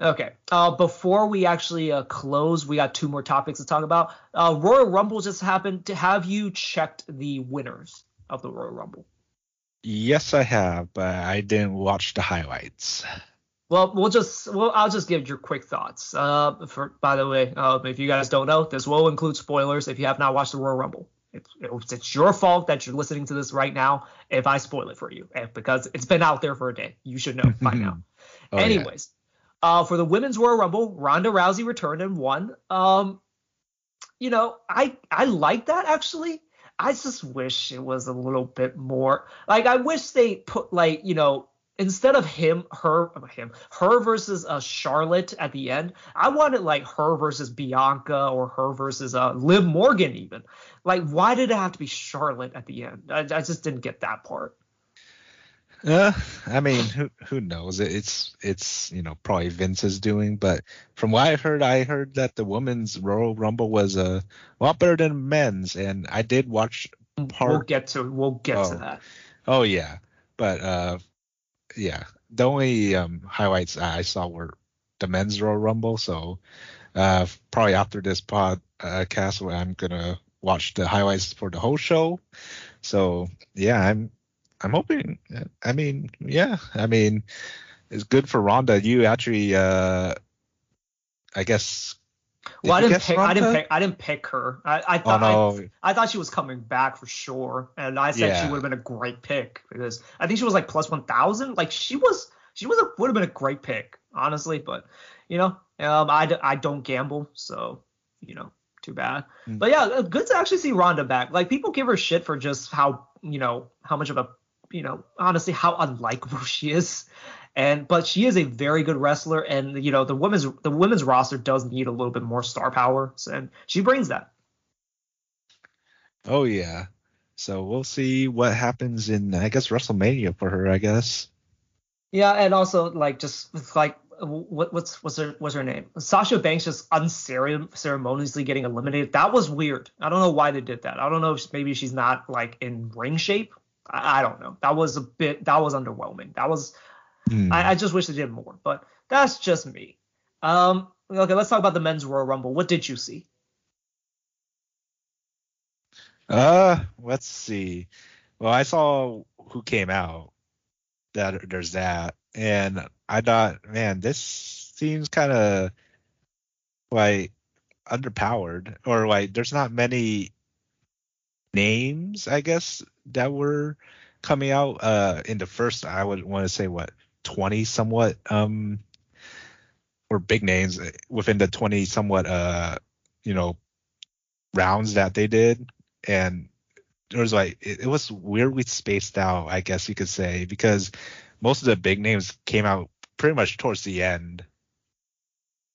Okay. Uh, before we actually uh, close, we got two more topics to talk about. Uh, Royal Rumble just happened. Have you checked the winners of the Royal Rumble? Yes, I have, but I didn't watch the highlights. Well, we'll just well, I'll just give your quick thoughts. Uh, for by the way, uh, if you guys don't know, this will include spoilers if you have not watched the Royal Rumble. It's, it's your fault that you're listening to this right now if I spoil it for you, because it's been out there for a day. You should know by now. [LAUGHS] oh, Anyways, yeah. uh, for the women's Royal Rumble, Ronda Rousey returned and won. Um, you know, I I like that actually. I just wish it was a little bit more like I wish they put like you know instead of him, her, him, her versus uh, Charlotte at the end, I wanted like her versus Bianca or her versus uh, Liv Morgan even. Like, why did it have to be Charlotte at the end? I, I just didn't get that part. Uh, I mean, who who knows? It's it's you know probably Vince's doing, but from what I heard, I heard that the women's Royal Rumble was a lot better than men's, and I did watch part. We'll get to we'll get oh. to that. Oh yeah, but uh, yeah, the only um, highlights I saw were the men's Royal Rumble. So uh, probably after this podcast, uh, I'm gonna watch the highlights for the whole show. So yeah, I'm I'm hoping. I mean, yeah, I mean, it's good for Ronda. You actually, uh, I guess. Well, I didn't pick. Ronda? I didn't pick. I didn't pick her. I, I thought. Oh, no. I, I, thought she was coming back for sure, and I said yeah. she would have been a great pick because I think she was like plus one thousand. Like she was. She was a, would have been a great pick, honestly. But you know, um, I, I don't gamble, so you know, too bad. Mm. But yeah, good to actually see Ronda back. Like people give her shit for just how you know how much of a you know, honestly how unlikable [LAUGHS] she is. And but she is a very good wrestler, and you know the women's the women's roster does need a little bit more star power, and she brings that. Oh yeah. So we'll see what happens in I guess WrestleMania for her, I guess. Yeah, and also like just like what, what's what's her what's her name? Sasha Banks just unceremoniously getting eliminated. That was weird. I don't know why they did that. I don't know if maybe she's not like in ring shape I, I don't know. That was a bit. That was underwhelming. That was. Mm. I, I, just wish they did more, but that's just me. Um. Okay, let's talk about the men's Royal Rumble. What did you see? Uh, let's see. Well, I saw who came out. That there's that, and I thought, man, this seems kind of like underpowered, or like there's not many names, I guess, that were coming out uh, in the first. I would want to say what 20 somewhat um or big names within the 20 somewhat uh you know rounds that they did and there was like it, it was weirdly spaced out i guess you could say because most of the big names came out pretty much towards the end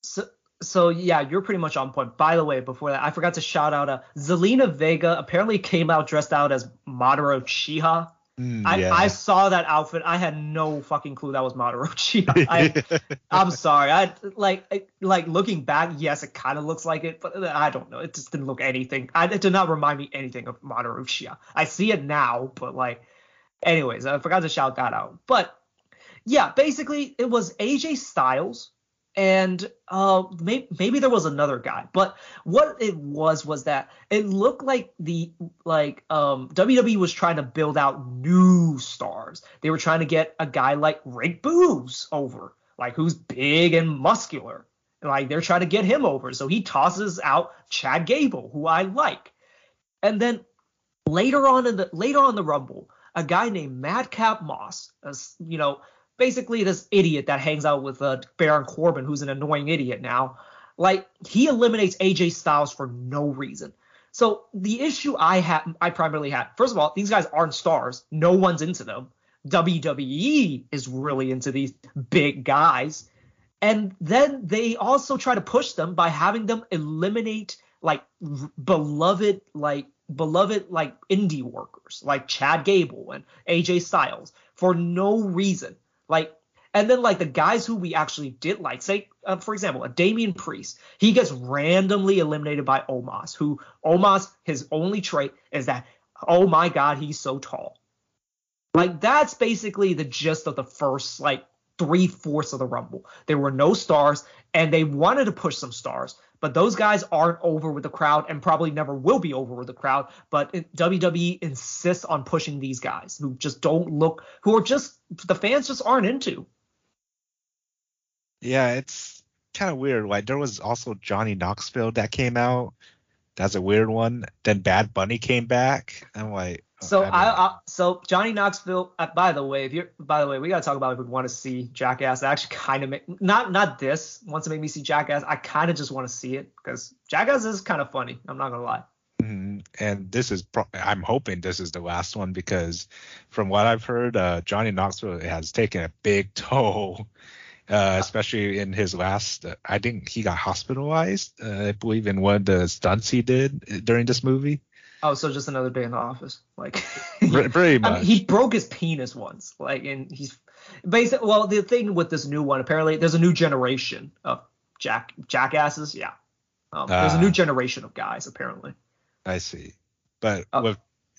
so so yeah, you're pretty much on point. By the way, before that, I forgot to shout out uh, Zelina Vega apparently came out dressed out as Mamoru Chiba. Mm, I, yeah. I saw that outfit. I had no fucking clue that was Mamoru [LAUGHS] Chiba. I, [LAUGHS] I'm sorry. I like like looking back, yes, it kind of looks like it, but I don't know. It just didn't look anything. I, it did not remind me anything of Mamoru Chiba. I see it now, but like, anyways, I forgot to shout that out. But yeah, basically it was AJ Styles and uh, maybe, maybe there was another guy, but what it was was that it looked like the like um, WWE was trying to build out new stars. They were trying to get a guy like Rick Boogs over, like who's big and muscular. Like they're trying to get him over, so he tosses out Chad Gable, who I like, and then later on in the later on the Rumble, a guy named Madcap Moss, as you know basically this idiot that hangs out with uh, Baron Corbin, who's an annoying idiot now. Like he eliminates AJ Styles for no reason. So the issue I had, I primarily had, first of all, these guys aren't stars. No one's into them. WWE is really into these big guys. And then they also try to push them by having them eliminate like beloved, like beloved, like indie workers, like Chad Gable and AJ Styles for no reason. Like, and then like the guys who we actually did like, say uh, for example, a Damian Priest, he gets randomly eliminated by Omos, who Omos his only trait is that oh my god he's so tall. Like that's basically the gist of the first like three fourths of the Rumble. There were no stars, and they wanted to push some stars, but those guys aren't over with the crowd and probably never will be over with the crowd. But WWE insists on pushing these guys who just don't look, who are just the fans just aren't into. Yeah, it's kind of weird. Like there was also Johnny Knoxville that came out. That's a weird one. Then Bad Bunny came back. I'm like, so I, I, so Johnny Knoxville. Uh, by the way, if you're by the way, we gotta talk about if we want to see Jackass. I actually kind of make not not this wants to make me see Jackass. I kind of just want to see it because Jackass is kind of funny. I'm not gonna lie. Mm-hmm. And this is pro- I'm hoping this is the last one because from what I've heard, uh, Johnny Knoxville has taken a big [LAUGHS] toll. Uh, especially in his last, uh, I think he got hospitalized. Uh, I believe in one of the stunts he did during this movie. Oh, so just another day in the office. Like [LAUGHS] pretty much. [LAUGHS] I mean, he broke his penis once. Like and he's basically well the thing with this new one apparently there's a new generation of jack jackasses. Yeah. Um, there's a new ah. generation of guys apparently. I see. But uh, with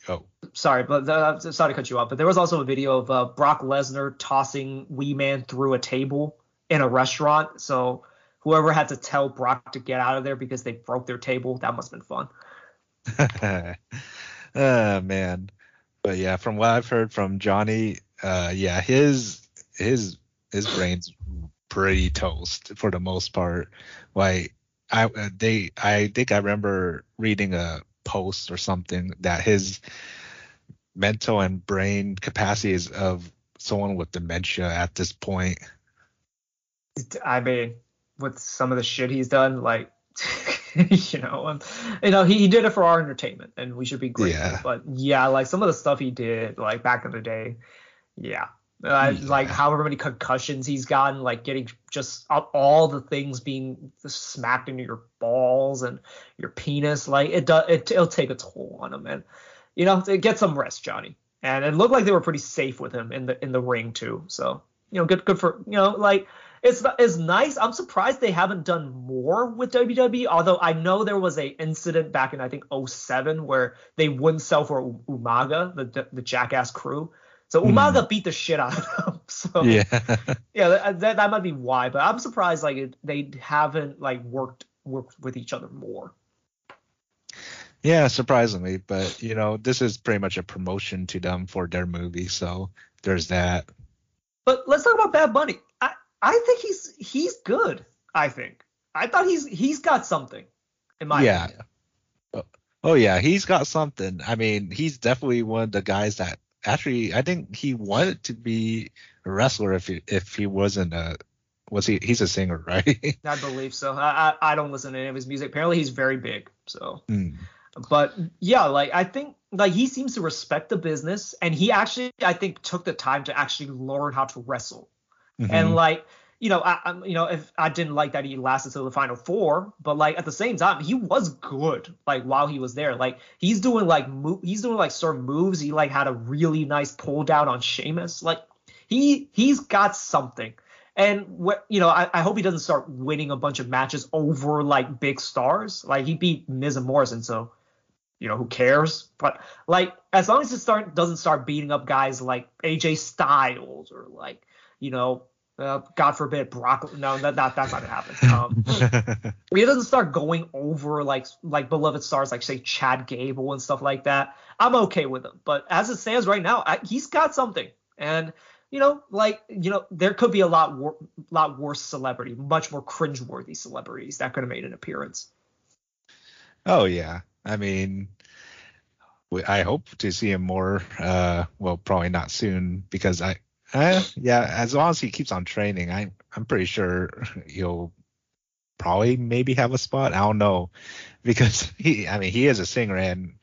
oh sorry, but uh, sorry to cut you off, but there was also a video of uh, Brock Lesnar tossing Wee Man through a table in a restaurant. So whoever had to tell Brock to get out of there because they broke their table, that must have been fun. Oh [LAUGHS] man. But yeah, from what I've heard from Johnny, uh yeah, his his his brain's pretty toast for the most part. Like I uh, they I think I remember reading a post or something that his mental and brain capacity is of someone with dementia at this point. I mean, with some of the shit he's done, like [LAUGHS] [LAUGHS] you know, um, you know, he, he did it for our entertainment, and we should be grateful. Yeah. But yeah, like some of the stuff he did, like back in the day, yeah, uh, yeah. like however many concussions he's gotten, like getting just all the things being smacked into your balls and your penis, like it does, it, it'll take a toll on him, and you know, get some rest, Johnny. And it looked like they were pretty safe with him in the in the ring too, so you know, good good for you know, like it's it's nice. I'm surprised they haven't done more with WWE. Although I know there was a incident back in I think 07 where they wouldn't sell for Umaga, the the Jackass crew. So. Umaga mm. beat the shit out of them. [LAUGHS] So yeah, [LAUGHS] yeah, that, that, that might be why. But I'm surprised like it, they haven't like worked worked with each other more. Yeah, surprisingly, but you know, this is pretty much a promotion to them for their movie, so there's that. But let's talk about Bad Bunny. I, think he's he's good. I think. I thought he's he's got something. In my yeah. Opinion. Oh, oh yeah, he's got something. I mean, he's definitely one of the guys that actually I think he wanted to be a wrestler if he if he wasn't a was he he's a singer [LAUGHS] right i believe so I, I, I don't listen to any of his music apparently he's very big so mm. but yeah like i think like he seems to respect the business and he actually i think took the time to actually learn how to wrestle Mm-hmm. And like, you know, I, I, you know, if I didn't like that he lasted till the final four, but like at the same time, he was good. Like while he was there, like he's doing like mo- he's doing like certain moves. He like had a really nice pull down on Sheamus. Like he he's got something. And what you know, I, I hope he doesn't start winning a bunch of matches over like big stars. Like he beat Miz and Morrison, so you know who cares? But like as long as it start doesn't start beating up guys like AJ Styles or like you know uh, God forbid Brock. No, that, that that's not gonna happen. Um, [LAUGHS] he doesn't start going over like like beloved stars like say Chad Gable and stuff like that. I'm okay with him, but as it stands right now, I, he's got something, and you know, like you know, there could be a lot wor- lot worse celebrity, much more cringeworthy celebrities that could have made an appearance. Oh yeah, I mean, I hope to see him more. Uh, well, probably not soon because I uh, yeah, as long as he keeps on training, I I'm pretty sure he'll probably maybe have a spot. I don't know [LAUGHS] because he I mean he is a singer and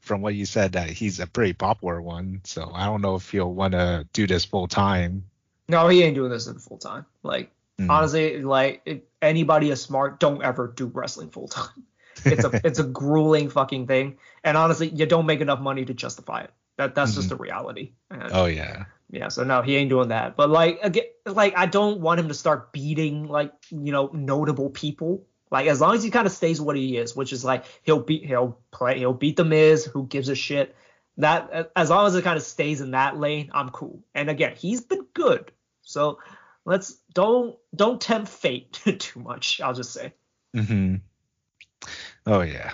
from what you said that he's a pretty popular one. So I don't know if he'll want to do this full time. No, he ain't doing this in full time. Like mm. honestly, like anybody is smart, don't ever do wrestling full time. It's a [LAUGHS] it's a grueling fucking thing, and honestly, you don't make enough money to justify it. That that's mm just the reality. And, oh yeah. Yeah, so no, he ain't doing that. But like again, like I don't want him to start beating like you know notable people. Like as long as he kind of stays what he is, which is like he'll beat he'll play he'll beat the Miz, who gives a shit. that as long as it kind of stays in that lane, I'm cool. And again, he's been good. So let's don't don't tempt fate [LAUGHS] too much. I'll just say. Mm-hmm. Oh yeah.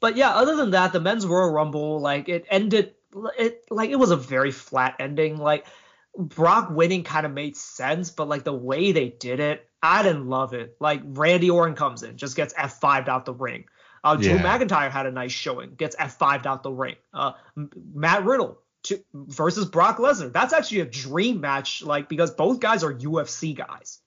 But yeah, other than that, the men's Royal Rumble like it ended it like it was a very flat ending. Like Brock winning kind of made sense, but like the way they did it, I didn't love it. Like Randy Orton comes in, just gets F5'd out the ring. Uh, Drew Yeah. McIntyre had a nice showing, gets F5'd out the ring. Uh, Matt Riddle to, versus Brock Lesnar. That's actually a dream match, like because both guys are UFC guys.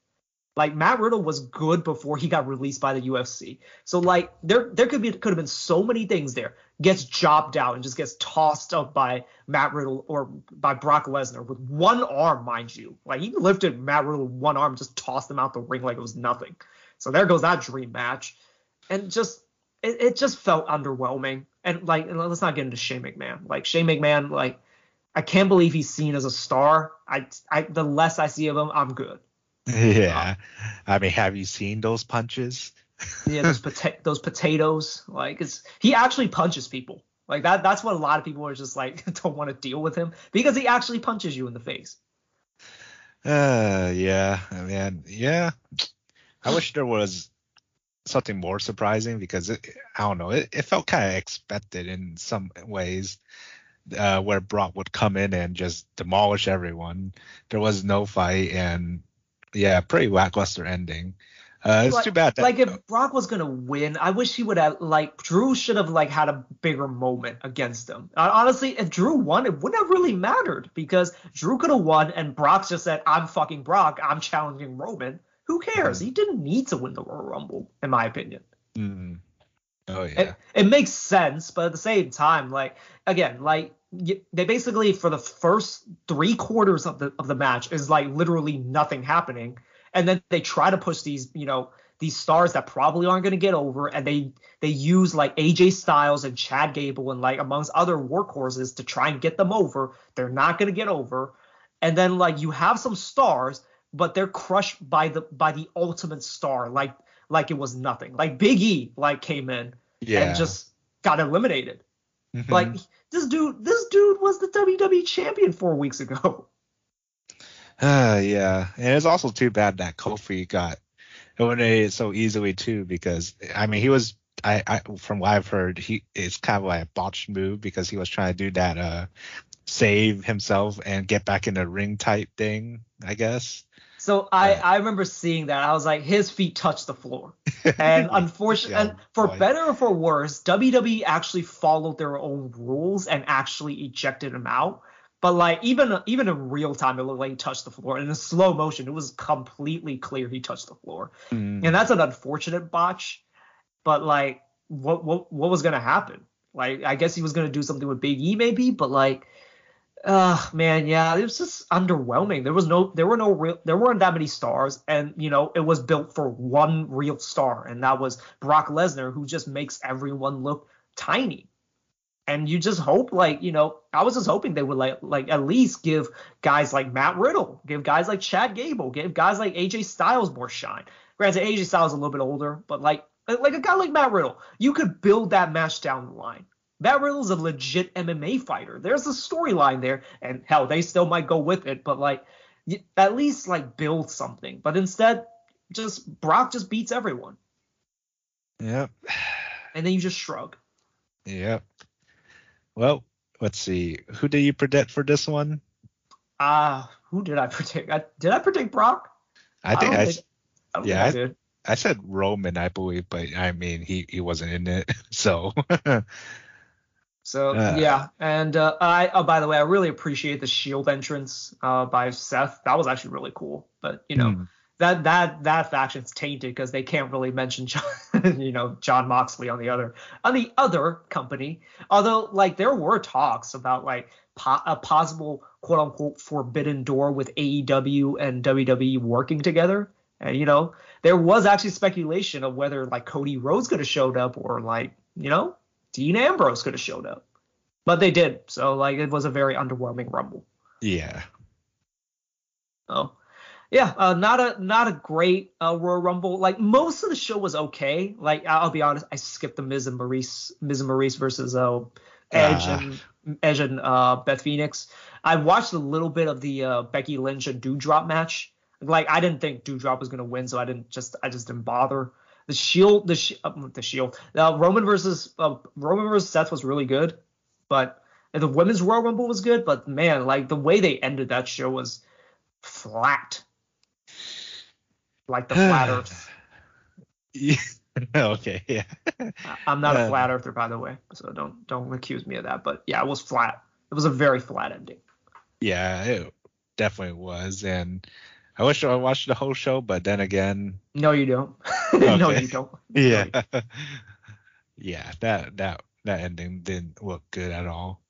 Like Matt Riddle was good before he got released by the UFC. So like there there could be could have been so many things there. Gets jobbed out and just gets tossed up by Matt Riddle or by Brock Lesnar with one arm, mind you. Like he lifted Matt Riddle with one arm, just tossed him out the ring like it was nothing. So there goes that dream match. And just it, it just felt underwhelming. And like and let's not get into Shane McMahon. Like Shane McMahon, like I can't believe he's seen as a star. I I the less I see of him, I'm good. Yeah. I mean, have you seen those punches? [LAUGHS] Yeah, those pota- those potatoes. Like it's he actually punches people. Like that that's what a lot of people are just like [LAUGHS] don't want to deal with him because he actually punches you in the face. Uh, yeah, man, yeah. I wish there was something more surprising because it, I don't know, it, it felt kind of expected in some ways, uh, where Brock would come in and just demolish everyone. There was no fight, and yeah, pretty lackluster ending. Uh, it's Like- too bad that Like if Brock was gonna win, I wish he would have like Drew should have like had a bigger moment against him. Uh, honestly, if Drew won, it wouldn't have really mattered because Drew could have won and Brock just said, "I'm fucking Brock. I'm challenging Roman." Who cares? He didn't need to win the Royal Rumble, in my opinion. Mm. Oh it, yeah, it makes sense, but at the same time, like again, like they basically for the first three quarters of the of the match is like literally nothing happening, and then they try to push these you know these stars that probably aren't going to get over, and they they use like AJ Styles and Chad Gable and like amongst other workhorses to try and get them over. They're not going to get over, and then like you have some stars, but they're crushed by the by the ultimate star, like like it was nothing. Like Big E like came in yeah. and just got eliminated. Mhm. Like this dude, this dude was the WWE champion four weeks ago. Uh, [SIGHS] yeah, and it's also too bad that Kofi got eliminated so easily too, because I mean he was I, I from what I've heard he it's kind of like a botched move because he was trying to do that uh save himself and get back in the ring type thing, I guess. So I Yeah. I remember seeing that. I was like, his feet touched the floor. [LAUGHS] And unfortunately, Yeah, and for boy. better or for worse, WWE actually followed their own rules and actually ejected him out. But like even even in real time, it looked like he touched the floor. And in slow motion, it was completely clear he touched the floor. Mm, and that's an unfortunate botch. But like, what what what was gonna happen? Like, I guess he was gonna do something with Big E maybe, but like, uh man, yeah, it was just underwhelming. There was no, there were no real, there weren't that many stars, and you know, it was built for one real star, and that was Brock Lesnar, who just makes everyone look tiny. And you just hope, like, you know, I was just hoping they would like, like at least give guys like Matt Riddle, give guys like Chad Gable, give guys like AJ Styles more shine. Granted, AJ Styles is a little bit older, but like, like a guy like Matt Riddle, you could build that match down the line. Matt Riddle's a legit MMA fighter. There's a storyline there, and hell, they still might go with it, but like, at least like build something. But instead, just Brock just beats everyone, Yep. and then you just shrug. Yep. Well, let's see. Who do you predict for this one? Ah, who did I predict? I, did I predict Brock? I think don't I, think- I yeah, I did. I said Roman, I believe, but I mean he he wasn't in it, [LAUGHS] so [LAUGHS] So Uh. yeah, and uh, I oh by the way, I really appreciate the Shield entrance uh, by Seth. That was actually really cool. But you know Hmm. that that that faction's tainted because they can't really mention [LAUGHS] John, you know Jon Moxley on the other on the other company. Although like there were talks about like po- a possible quote unquote forbidden door with AEW and WWE working together. And you know there was actually speculation of whether like Cody Rhodes could have showed up or like you know Dean Ambrose could have showed up. But they did. So like it was a very underwhelming rumble. yeah. Oh. Yeah, uh, not a not a great uh, Royal Rumble. Like most of the show was okay. Like I'll be honest, I skipped the Miz and Maryse Miz and Maryse versus uh Edge uh. and Edge and uh, Beth Phoenix. I watched a little bit of the uh, Becky Lynch and Doudrop match. Like I didn't think Doudrop was gonna win, so I didn't just I just didn't bother. The Shield, the uh, the Shield, uh, Roman versus uh, Roman versus Seth was really good, but the women's Royal Rumble was good. But man, like the way they ended that show was flat, like the flat [SIGHS] Earth. yeah. [LAUGHS] okay, yeah. I'm not a flat earther, by the way, so don't don't accuse me of that. But yeah, it was flat. It was a very flat ending. Yeah, it definitely was, and I wish I watched the whole show, but then again. No, you don't. [LAUGHS] no, you don't. [LAUGHS] Yeah. yeah, that that that ending didn't look good at all.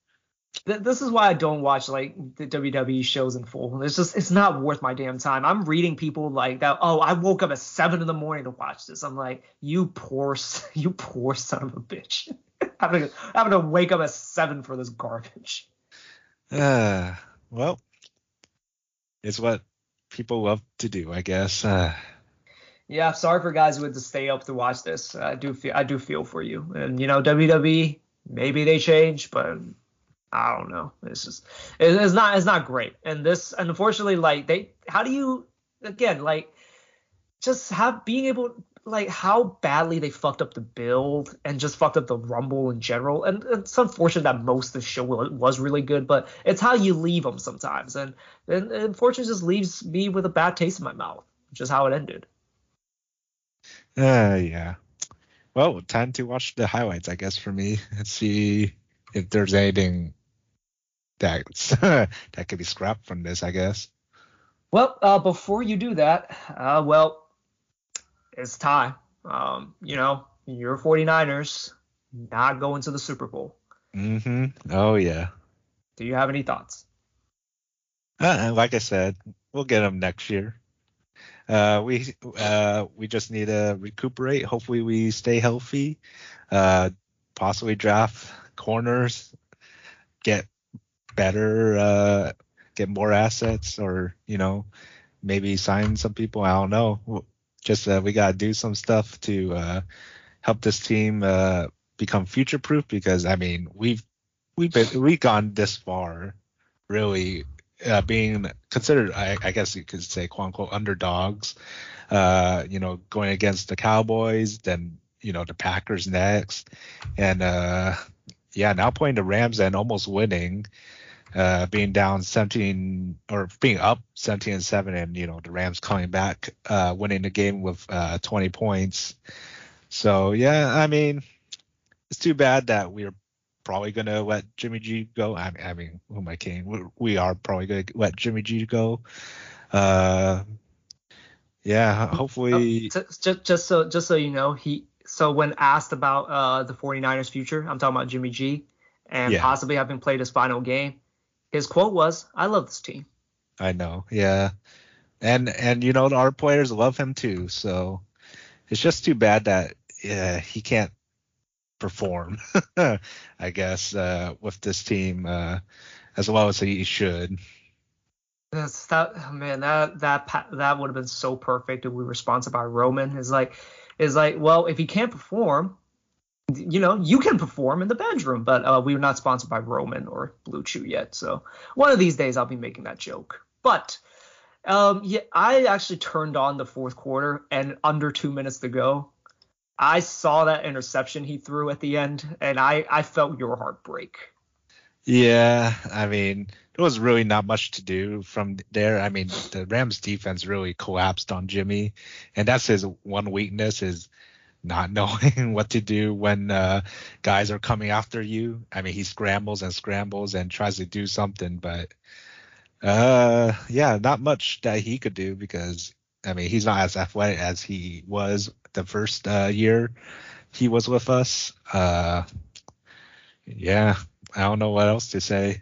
This is why I don't watch like the WWE shows in full. It's just it's not worth my damn time. I'm reading people like that. Oh, I woke up at seven in the morning to watch this. I'm like, you poor, [LAUGHS] you poor son of a bitch. having to, having to wake up at seven for this garbage. Uh, well, it's what people love to do, I guess. Uh, yeah, sorry for guys who had to stay up to watch this. I do feel I do feel for you. And you know, WWE, maybe they change, but I don't know. This is it's not it's not great. And this unfortunately like they how do you again like just have being able like how badly they fucked up the build and just fucked up the rumble in general. And, it's unfortunate that most of the show was really good, but it's how you leave them sometimes. And, and, and unfortunately just leaves me with a bad taste in my mouth, which is how it ended. Uh, yeah. Well, time to watch the highlights, I guess, for me and see if there's anything that's [LAUGHS] that could be scrapped from this, I guess. Well, uh, before you do that, uh, well, it's time. Um, you know, your 49ers not going to the Super Bowl. Mm-hmm. Oh yeah. Do you have any thoughts? Uh, like I said, we'll get them next year. Uh, we uh, we just need to recuperate. Hopefully, we stay healthy. Uh, possibly draft corners, get better, uh, get more assets, or you know, maybe sign some people. I don't know just uh, we got to do some stuff to uh, help this team uh, become future proof because I mean we've we've been we've gone this far really uh, being considered I, I, guess you could say quote unquote underdogs uh, you know going against the Cowboys then you know the Packers next. And uh, yeah now playing the Rams and almost winning uh, being down 17 or being up 17 and 7 and you know the Rams coming back uh, winning the game with uh, 20 points. So yeah, I mean it's too bad that we're probably going to let Jimmy G go. I mean, I mean who am I kidding? We are probably going to let Jimmy G go. Uh, yeah, hopefully. Oh, just, just so just so you know, he so when asked about uh, the 49ers future, I'm talking about Jimmy G and yeah. possibly having played his final game his quote was, "I love this team." I know, yeah, and and you know our players love him too. So it's just too bad that yeah, he can't perform. [LAUGHS] I guess uh, with this team uh, as well as he should. That's that man. That that that would have been so perfect if we were sponsored by Roman. Is like, is like, well, if he can't perform, you know, you can perform in the bedroom, but uh, we're not sponsored by Roman or BlueChew yet. So one of these days I'll be making that joke. But um, yeah, I actually turned on the fourth quarter, and under two minutes to go, I saw that interception he threw at the end, and I I felt your heart break. Yeah, I mean, there was really not much to do from there. I mean, the Rams defense really collapsed on Jimmy, and that's his one weakness is not [LAUGHS] knowing what to do when uh, guys are coming after you. I mean, he scrambles and scrambles and tries to do something, but uh, yeah, not much that he could do because I mean, he's not as athletic as he was the first uh, year he was with us. Uh, yeah, I don't know what else to say.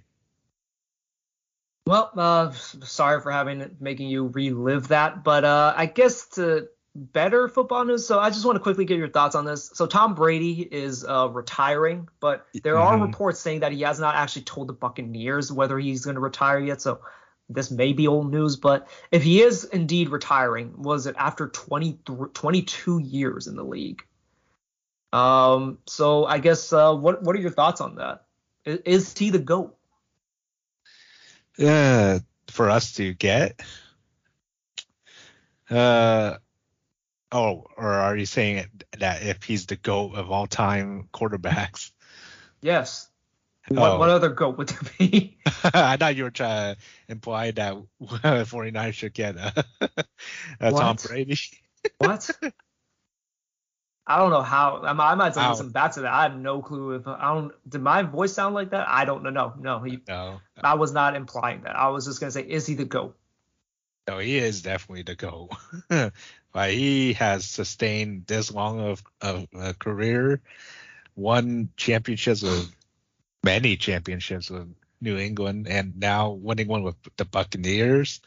Well, uh, sorry for having making you relive that, but uh, I guess to better football news. So I just want to quickly get your thoughts on this. So Tom Brady is uh, retiring, but there mm-hmm. are reports saying that he has not actually told the Buccaneers whether he's going to retire yet. So this may be old news, but if he is indeed retiring, was it after 20, 22 years in the league? Um, so I guess uh, what what are your thoughts on that? Is, is he the goat? Uh, for us to get. Uh, oh, or are you saying that if he's the goat of all time quarterbacks? Yes. What, oh. what other goat would there be? [LAUGHS] I thought you were trying to imply that [LAUGHS] 49 should get uh, [LAUGHS] uh, Tom Brady. what? I don't know how. I might, I might have to listen back to that. I have no clue if I don't. Did my voice sound like that? I don't know. No, no. He, no. I was not implying that. I was just gonna say, is he the goat? No, he is definitely the goat. Like he has sustained this long of, of a career, won championships with many championships with New England, and now winning one with the Buccaneers.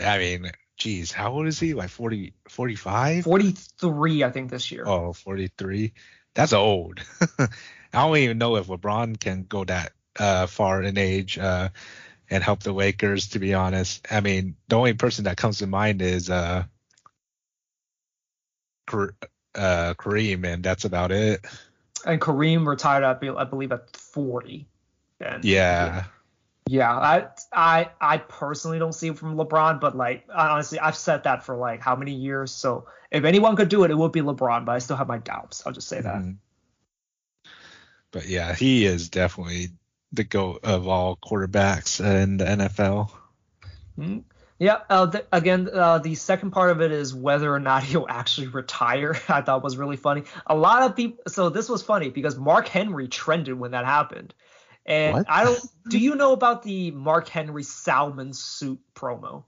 I mean, geez, how old is he? Like 40, 45? 43, I think, this year. Oh, 43. That's old. [LAUGHS] I don't even know if LeBron can go that uh, far in age uh, and help the Lakers, to be honest. I mean, the only person that comes to mind is uh, uh, Kareem, and that's about it. And Kareem retired, I believe, at 40. And, yeah. Yeah, I I I personally don't see it from LeBron, but like honestly, I've said that for like how many years. So if anyone could do it, it would be LeBron, but I still have my doubts. I'll just say that. Mm-hmm. But yeah, he is definitely the goat of all quarterbacks in the NFL. Mm-hmm. Yeah. Uh, th- again, uh, the second part of it is whether or not [LAUGHS] he'll actually retire. [LAUGHS] I thought was really funny. A lot of people. So this was funny because Mark Henry trended when that happened. And what? I don't. [LAUGHS] do you know about the Mark Henry Salmon suit promo?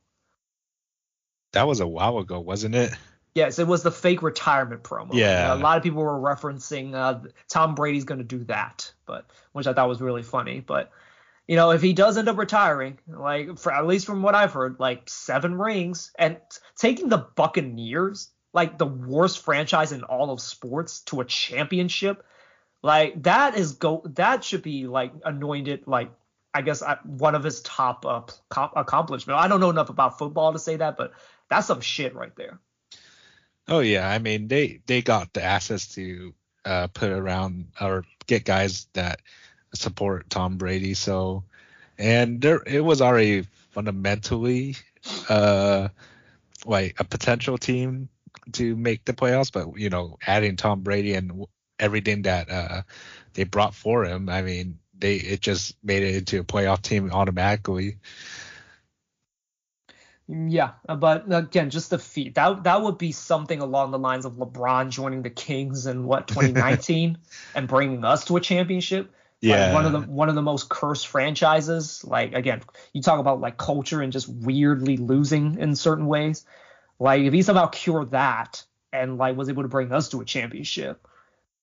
That was a while ago, wasn't it? Yes, it was the fake retirement promo. Yeah. a lot of people were referencing uh, Tom Brady's going to do that, but which I thought was really funny. But you know, if he does end up retiring, like for at least from what I've heard, like seven rings and taking the Buccaneers, like the worst franchise in all of sports, to a championship like that is go that should be like anointed like I guess I, one of his top uh, accomplishments. I don't know enough about football to say that, but that's some shit right there. Oh yeah, I mean they they got the assets to uh, put around or get guys that support Tom Brady. So and there it was already fundamentally uh like a potential team to make the playoffs, but you know adding Tom Brady and everything that uh, they brought for him. I mean, they it just made it into a playoff team automatically. Yeah, but again, just the feat that that would be something along the lines of LeBron joining the Kings in what [LAUGHS] 2019 and bringing us to a championship. Yeah, like one of the one of the most cursed franchises. Like again, you talk about like culture and just weirdly losing in certain ways. Like if he somehow cured that and like was able to bring us to a championship,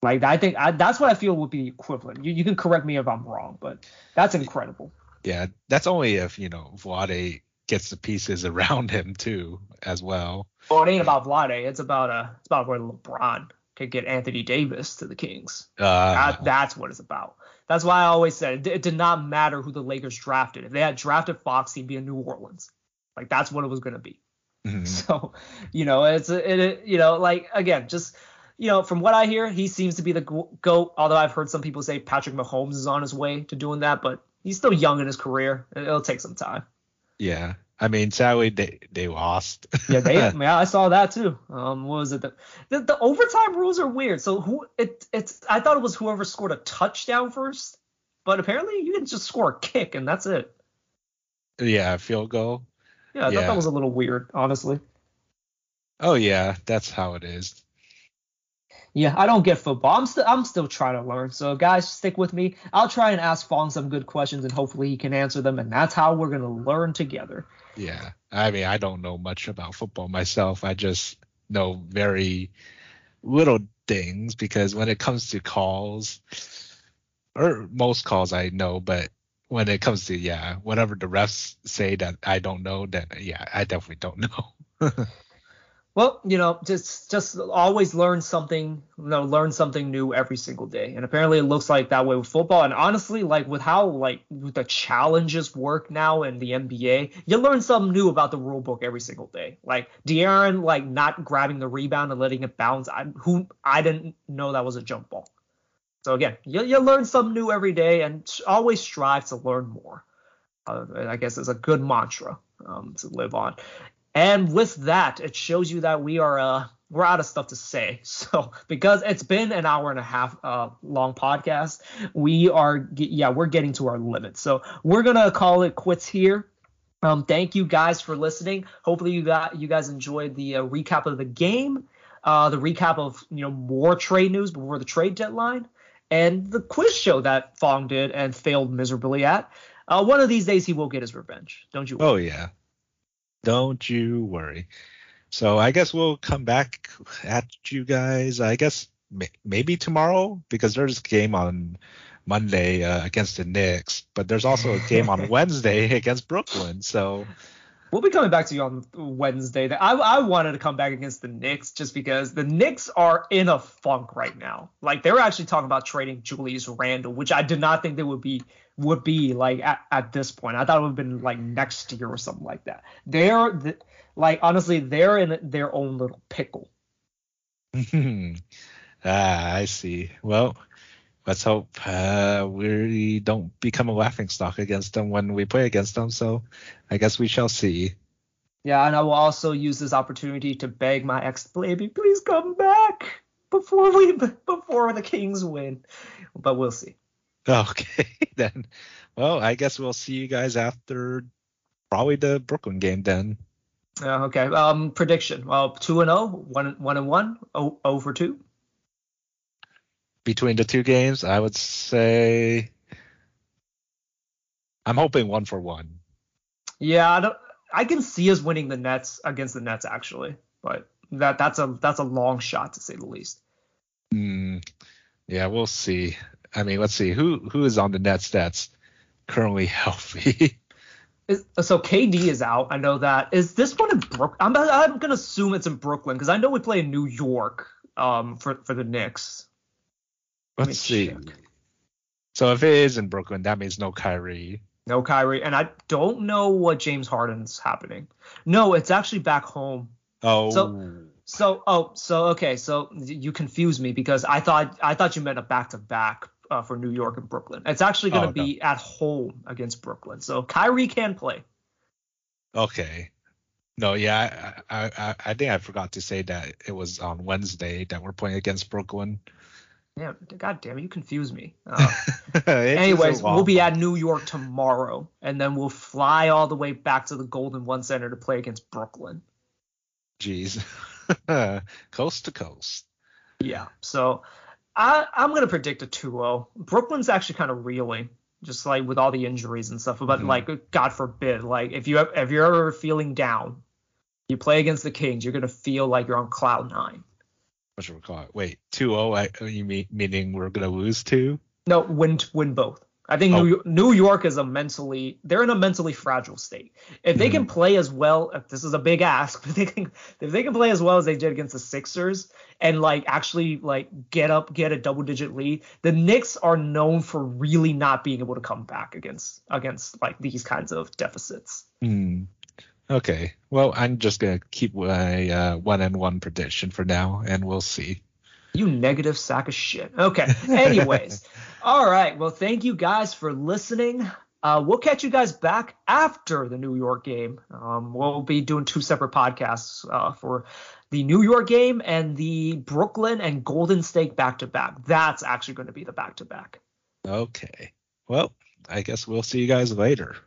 like I think I, that's what I feel would be equivalent. You, you can correct me if I'm wrong, but that's incredible. Yeah, that's only if you know Vlade gets the pieces [LAUGHS] around him too, as well. Well, it ain't about Vlade. It's about uh, it's about where LeBron could get Anthony Davis to the Kings. Uh, that, that's what it's about. That's why I always said it, it did not matter who the Lakers drafted. If they had drafted Fox, he'd be in New Orleans. Like that's what it was gonna be. Mm-hmm. [LAUGHS] So, you know, it's it, it you know like again just you know, from what I hear, he seems to be the goat. Although I've heard some people say Patrick Mahomes is on his way to doing that, but he's still young in his career. It'll take some time. Yeah, I mean, sadly they they lost. [LAUGHS] yeah, they yeah, I saw that too. Um, what was it? The, the, the overtime rules are weird. So who it it's I thought it was whoever scored a touchdown first, but apparently you can just score a kick and that's it. Yeah, field goal. Yeah, I yeah. thought that was a little weird, honestly. Oh yeah, that's how it is yeah, I don't get football. I'm still I'm still trying to learn. So guys, stick with me. I'll try and ask Fong some good questions and hopefully he can answer them and that's how we're gonna learn together. Yeah. I mean I don't know much about football myself. I just know very little things because when it comes to calls or most calls I know, but when it comes to yeah, whatever the refs say that I don't know, then yeah, I definitely don't know. [LAUGHS] Well, you know, just just always learn something, you know, learn something new every single day. And apparently it looks like that way with football. And honestly, like with how like with the challenges work now in the NBA, you learn something new about the rule book every single day. Like De'Aaron like not grabbing the rebound and letting it bounce. I who I didn't know that was a jump ball. So again, you, you learn something new every day, and always strive to learn more. Uh, I guess is a good mantra um, to live on. And with that, it shows you that we are uh, we're out of stuff to say. [LAUGHS] So because it's been an hour and a half uh, long podcast, we are yeah we're getting to our limit. So we're gonna call it quits here. Um, thank you guys for listening. Hopefully you got you guys enjoyed the uh, recap of the game, uh, the recap of you know more trade news before the trade deadline, and the quiz show that Fong did and failed miserably at. Uh, one of these days he will get his revenge. Don't you? Oh yeah, don't you worry. So I guess we'll come back at you guys. I guess maybe tomorrow because there's a game on Monday uh, against the Knicks, but there's also a game on [LAUGHS] Wednesday [LAUGHS] against Brooklyn. So we'll be coming back to you on Wednesday. I, I wanted to come back against the Knicks just because the Knicks are in a funk right now. Like they're actually talking about trading Julius Randle, which I did not think they would be would be like at, at this point. I thought it would have been like next year or something like that. They're the, like honestly, they're in their own little pickle. [LAUGHS] ah, I see. Well, let's hope uh, we don't become a laughing stock against them when we play against them. So I guess we shall see. Yeah, and I will also use this opportunity to beg my ex baby, please come back before we before the Kings win. But we'll see. Okay, [LAUGHS] then. Well, I guess we'll see you guys after probably the Brooklyn game then. Uh, okay. Um, prediction. Well, two and zero, oh, one one and one, oh, over two between the two games, I would say I'm hoping one for one. Yeah, I, don't, I can see us winning the Nets against the Nets actually, but that that's a that's a long shot to say the least. Mm, yeah, we'll see. I mean, let's see who who is on the Nets that's currently [LAUGHS] healthy. Is, so KD is out. I know that. Is this one in Brooklyn? I'm I'm gonna assume it's in Brooklyn because I know we play in New York um for for the Knicks. Let's see. Check. So if it is in Brooklyn, that means no Kyrie. No Kyrie, and I don't know what James Harden's happening. No, it's actually back home. Oh. So so oh so okay so you confused me because I thought I thought you meant a back to back for New York and Brooklyn. It's actually going to oh, be at home against Brooklyn. So Kyrie can play. Okay. No, yeah, I, I I think I forgot to say that it was on Wednesday that we're playing against Brooklyn. Yeah, God damn it, you confuse me. [LAUGHS] Uh, anyways, we'll be at New York tomorrow, and then we'll fly all the way back to the Golden One Center to play against Brooklyn. Jeez, [LAUGHS] coast to coast. Yeah, so I, I'm gonna predict a 2-0. Brooklyn's actually kind of reeling, just like with all the injuries and stuff. But mm-hmm. like, God forbid, like if you if you're ever feeling down, you play against the Kings, you're gonna feel like you're on cloud nine what should we call it? Wait, 2-0. you mean meaning we're gonna lose two? No, win win both. I think oh. New, New York is a mentally they're in a mentally fragile state. If they mm-hmm. can play as well, this is a big ask, [LAUGHS] but they can if they can play as well as they did against the Sixers and like actually like get up, get a double digit lead, the Knicks are known for really not being able to come back against against like these kinds of deficits. Mm. Okay. Well, I'm just gonna keep my uh, one and one prediction for now, and we'll see. You negative sack of shit. Okay. Anyways, [LAUGHS] all right. Well, thank you guys for listening. Uh, we'll catch you guys back after the New York game. Um, we'll be doing two separate podcasts uh, for the New York game and the Brooklyn and Golden State back to back. That's actually going to be the back to back. Okay. Well, I guess we'll see you guys later.